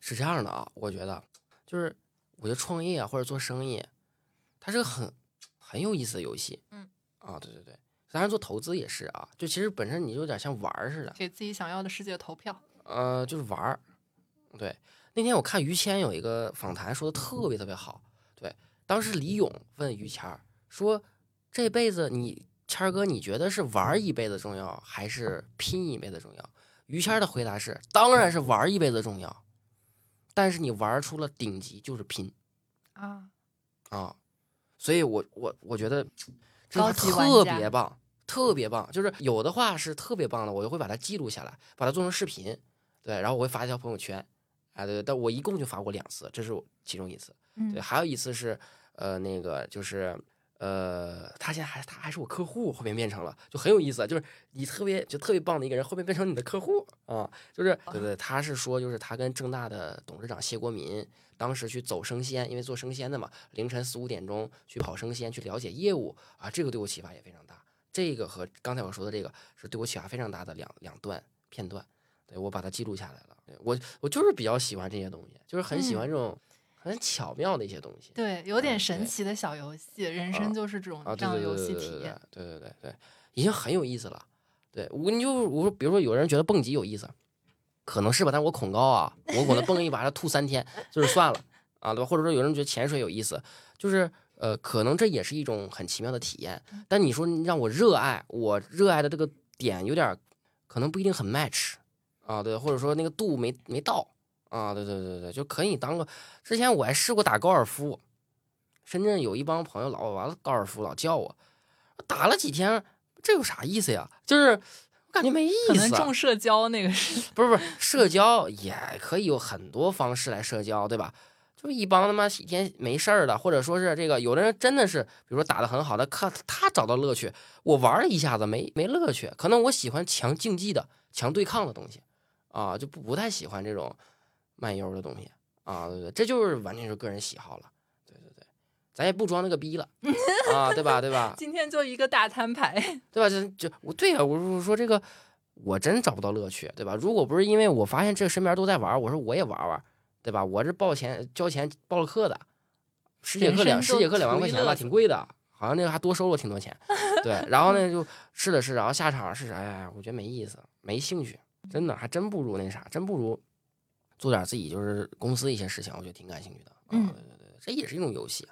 是这样的啊，我觉得就是我觉得创业啊或者做生意，它是个很很有意思的游戏。嗯啊，对对对，当然做投资也是啊，就其实本身你就有点像玩儿似的，给自己想要的世界投票。呃，就是玩儿。对，那天我看于谦有一个访谈说的特别特别好。对，当时李勇问于谦说：“这辈子你谦儿哥，你觉得是玩一辈子重要，还是拼一辈子重要？于谦的回答是：当然是玩一辈子重要。但是你玩出了顶级，就是拼啊啊！所以我我我觉得这话特别棒，特别棒。就是有的话是特别棒的，我就会把它记录下来，把它做成视频，对，然后我会发一条朋友圈。哎，对，但我一共就发过两次，这是其中一次。对，还有一次是呃那个就是。呃，他现在还他还是我客户，后面变成了就很有意思，就是你特别就特别棒的一个人，后面变成你的客户啊，就是对对，他是说就是他跟正大的董事长谢国民当时去走生鲜，因为做生鲜的嘛，凌晨四五点钟去跑生鲜去了解业务啊，这个对我启发也非常大。这个和刚才我说的这个是对我启发非常大的两两段片段，对我把它记录下来了。我我就是比较喜欢这些东西，就是很喜欢这种。很巧妙的一些东西，对，有点神奇的小游戏，人生就是这种这样的游戏体验，对对对对，已经很有意思了。对我，你就我说，比如说有人觉得蹦极有意思，可能是吧，但我恐高啊，我可能蹦一把要吐三天，就是算了啊，对吧？或者说有人觉得潜水有意思，就是呃，可能这也是一种很奇妙的体验。但你说让我热爱，我热爱的这个点有点可能不一定很 match 啊，对，或者说那个度没没到。啊，对对对对，就可以当个。之前我还试过打高尔夫，深圳有一帮朋友老玩高尔夫，老叫我打了几天，这有啥意思呀？就是我感觉没意思。可能重社交那个是？不是不是，社交也可以有很多方式来社交，对吧？就一帮他妈几天没事儿的，或者说是这个，有的人真的是，比如说打的很好的，看他找到乐趣，我玩了一下子没没乐趣，可能我喜欢强竞技的、强对抗的东西啊，就不不太喜欢这种。漫游的东西啊，对对，这就是完全是个人喜好了，对对对，咱也不装那个逼了 啊，对吧对吧？今天就一个大摊牌，对吧？就就我对呀，我是说这个我真找不到乐趣，对吧？如果不是因为我发现这身边都在玩，我说我也玩玩，对吧？我这报钱交钱报了课的，十节课两十节课两万块钱吧，挺贵的，好像那个还多收了挺多钱，对。然后呢就试了试，然后下场是啥呀？我觉得没意思，没兴趣，真的还真不如那啥，真不如。做点自己就是公司一些事情，我觉得挺感兴趣的。嗯，对对对，这也是一种游戏，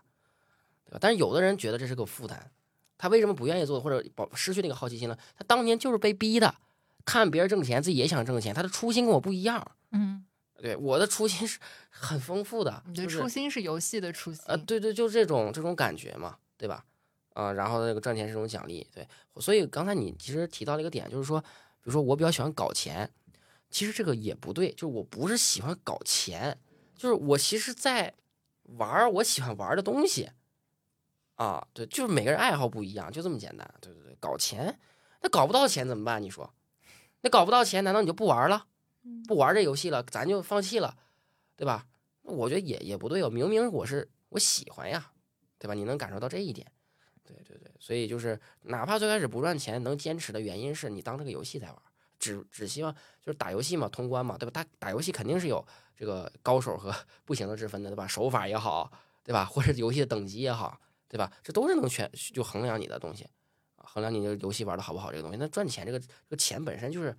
对吧？但是有的人觉得这是个负担，他为什么不愿意做，或者保失去那个好奇心呢？他当年就是被逼的，看别人挣钱，自己也想挣钱，他的初心跟我不一样。嗯，对，我的初心是很丰富的。你的初心是游戏的初心。呃，对对，就是这种这种感觉嘛，对吧？啊，然后那个赚钱是种奖励，对。所以刚才你其实提到了一个点，就是说，比如说我比较喜欢搞钱。其实这个也不对，就是我不是喜欢搞钱，就是我其实在玩我喜欢玩的东西，啊，对，就是每个人爱好不一样，就这么简单。对对对，搞钱，那搞不到钱怎么办？你说，那搞不到钱，难道你就不玩了？不玩这游戏了，咱就放弃了，对吧？我觉得也也不对哦，明明我是我喜欢呀，对吧？你能感受到这一点，对对对，所以就是哪怕最开始不赚钱，能坚持的原因是你当这个游戏在玩。只只希望就是打游戏嘛，通关嘛，对吧？打打游戏肯定是有这个高手和 不行的之分的，对吧？手法也好，对吧？或者游戏的等级也好，对吧？这都是能全就衡量你的东西衡量你这游戏玩的好不好这个东西。那赚钱这个这个钱本身就是。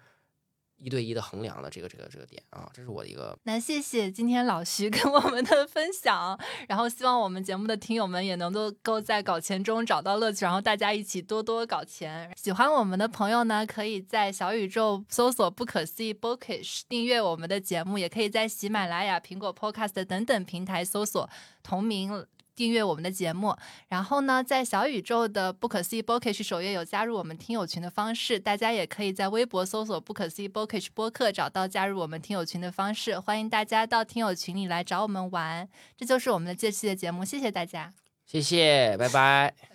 一对一的衡量的这个这个这个点啊，这是我的一个。那谢谢今天老徐 跟我们的分享，然后希望我们节目的听友们也能够够在搞钱中找到乐趣，然后大家一起多多搞钱。喜欢我们的朋友呢，可以在小宇宙搜索“不可思议 Bookish” 订阅我们的节目，也可以在喜马拉雅、苹果 Podcast 等等平台搜索同名。订阅我们的节目，然后呢，在小宇宙的不可思议 Bookish 首页有加入我们听友群的方式，大家也可以在微博搜索不可思议 Bookish 播客找到加入我们听友群的方式，欢迎大家到听友群里来找我们玩。这就是我们的这期的节目，谢谢大家，谢谢，拜拜。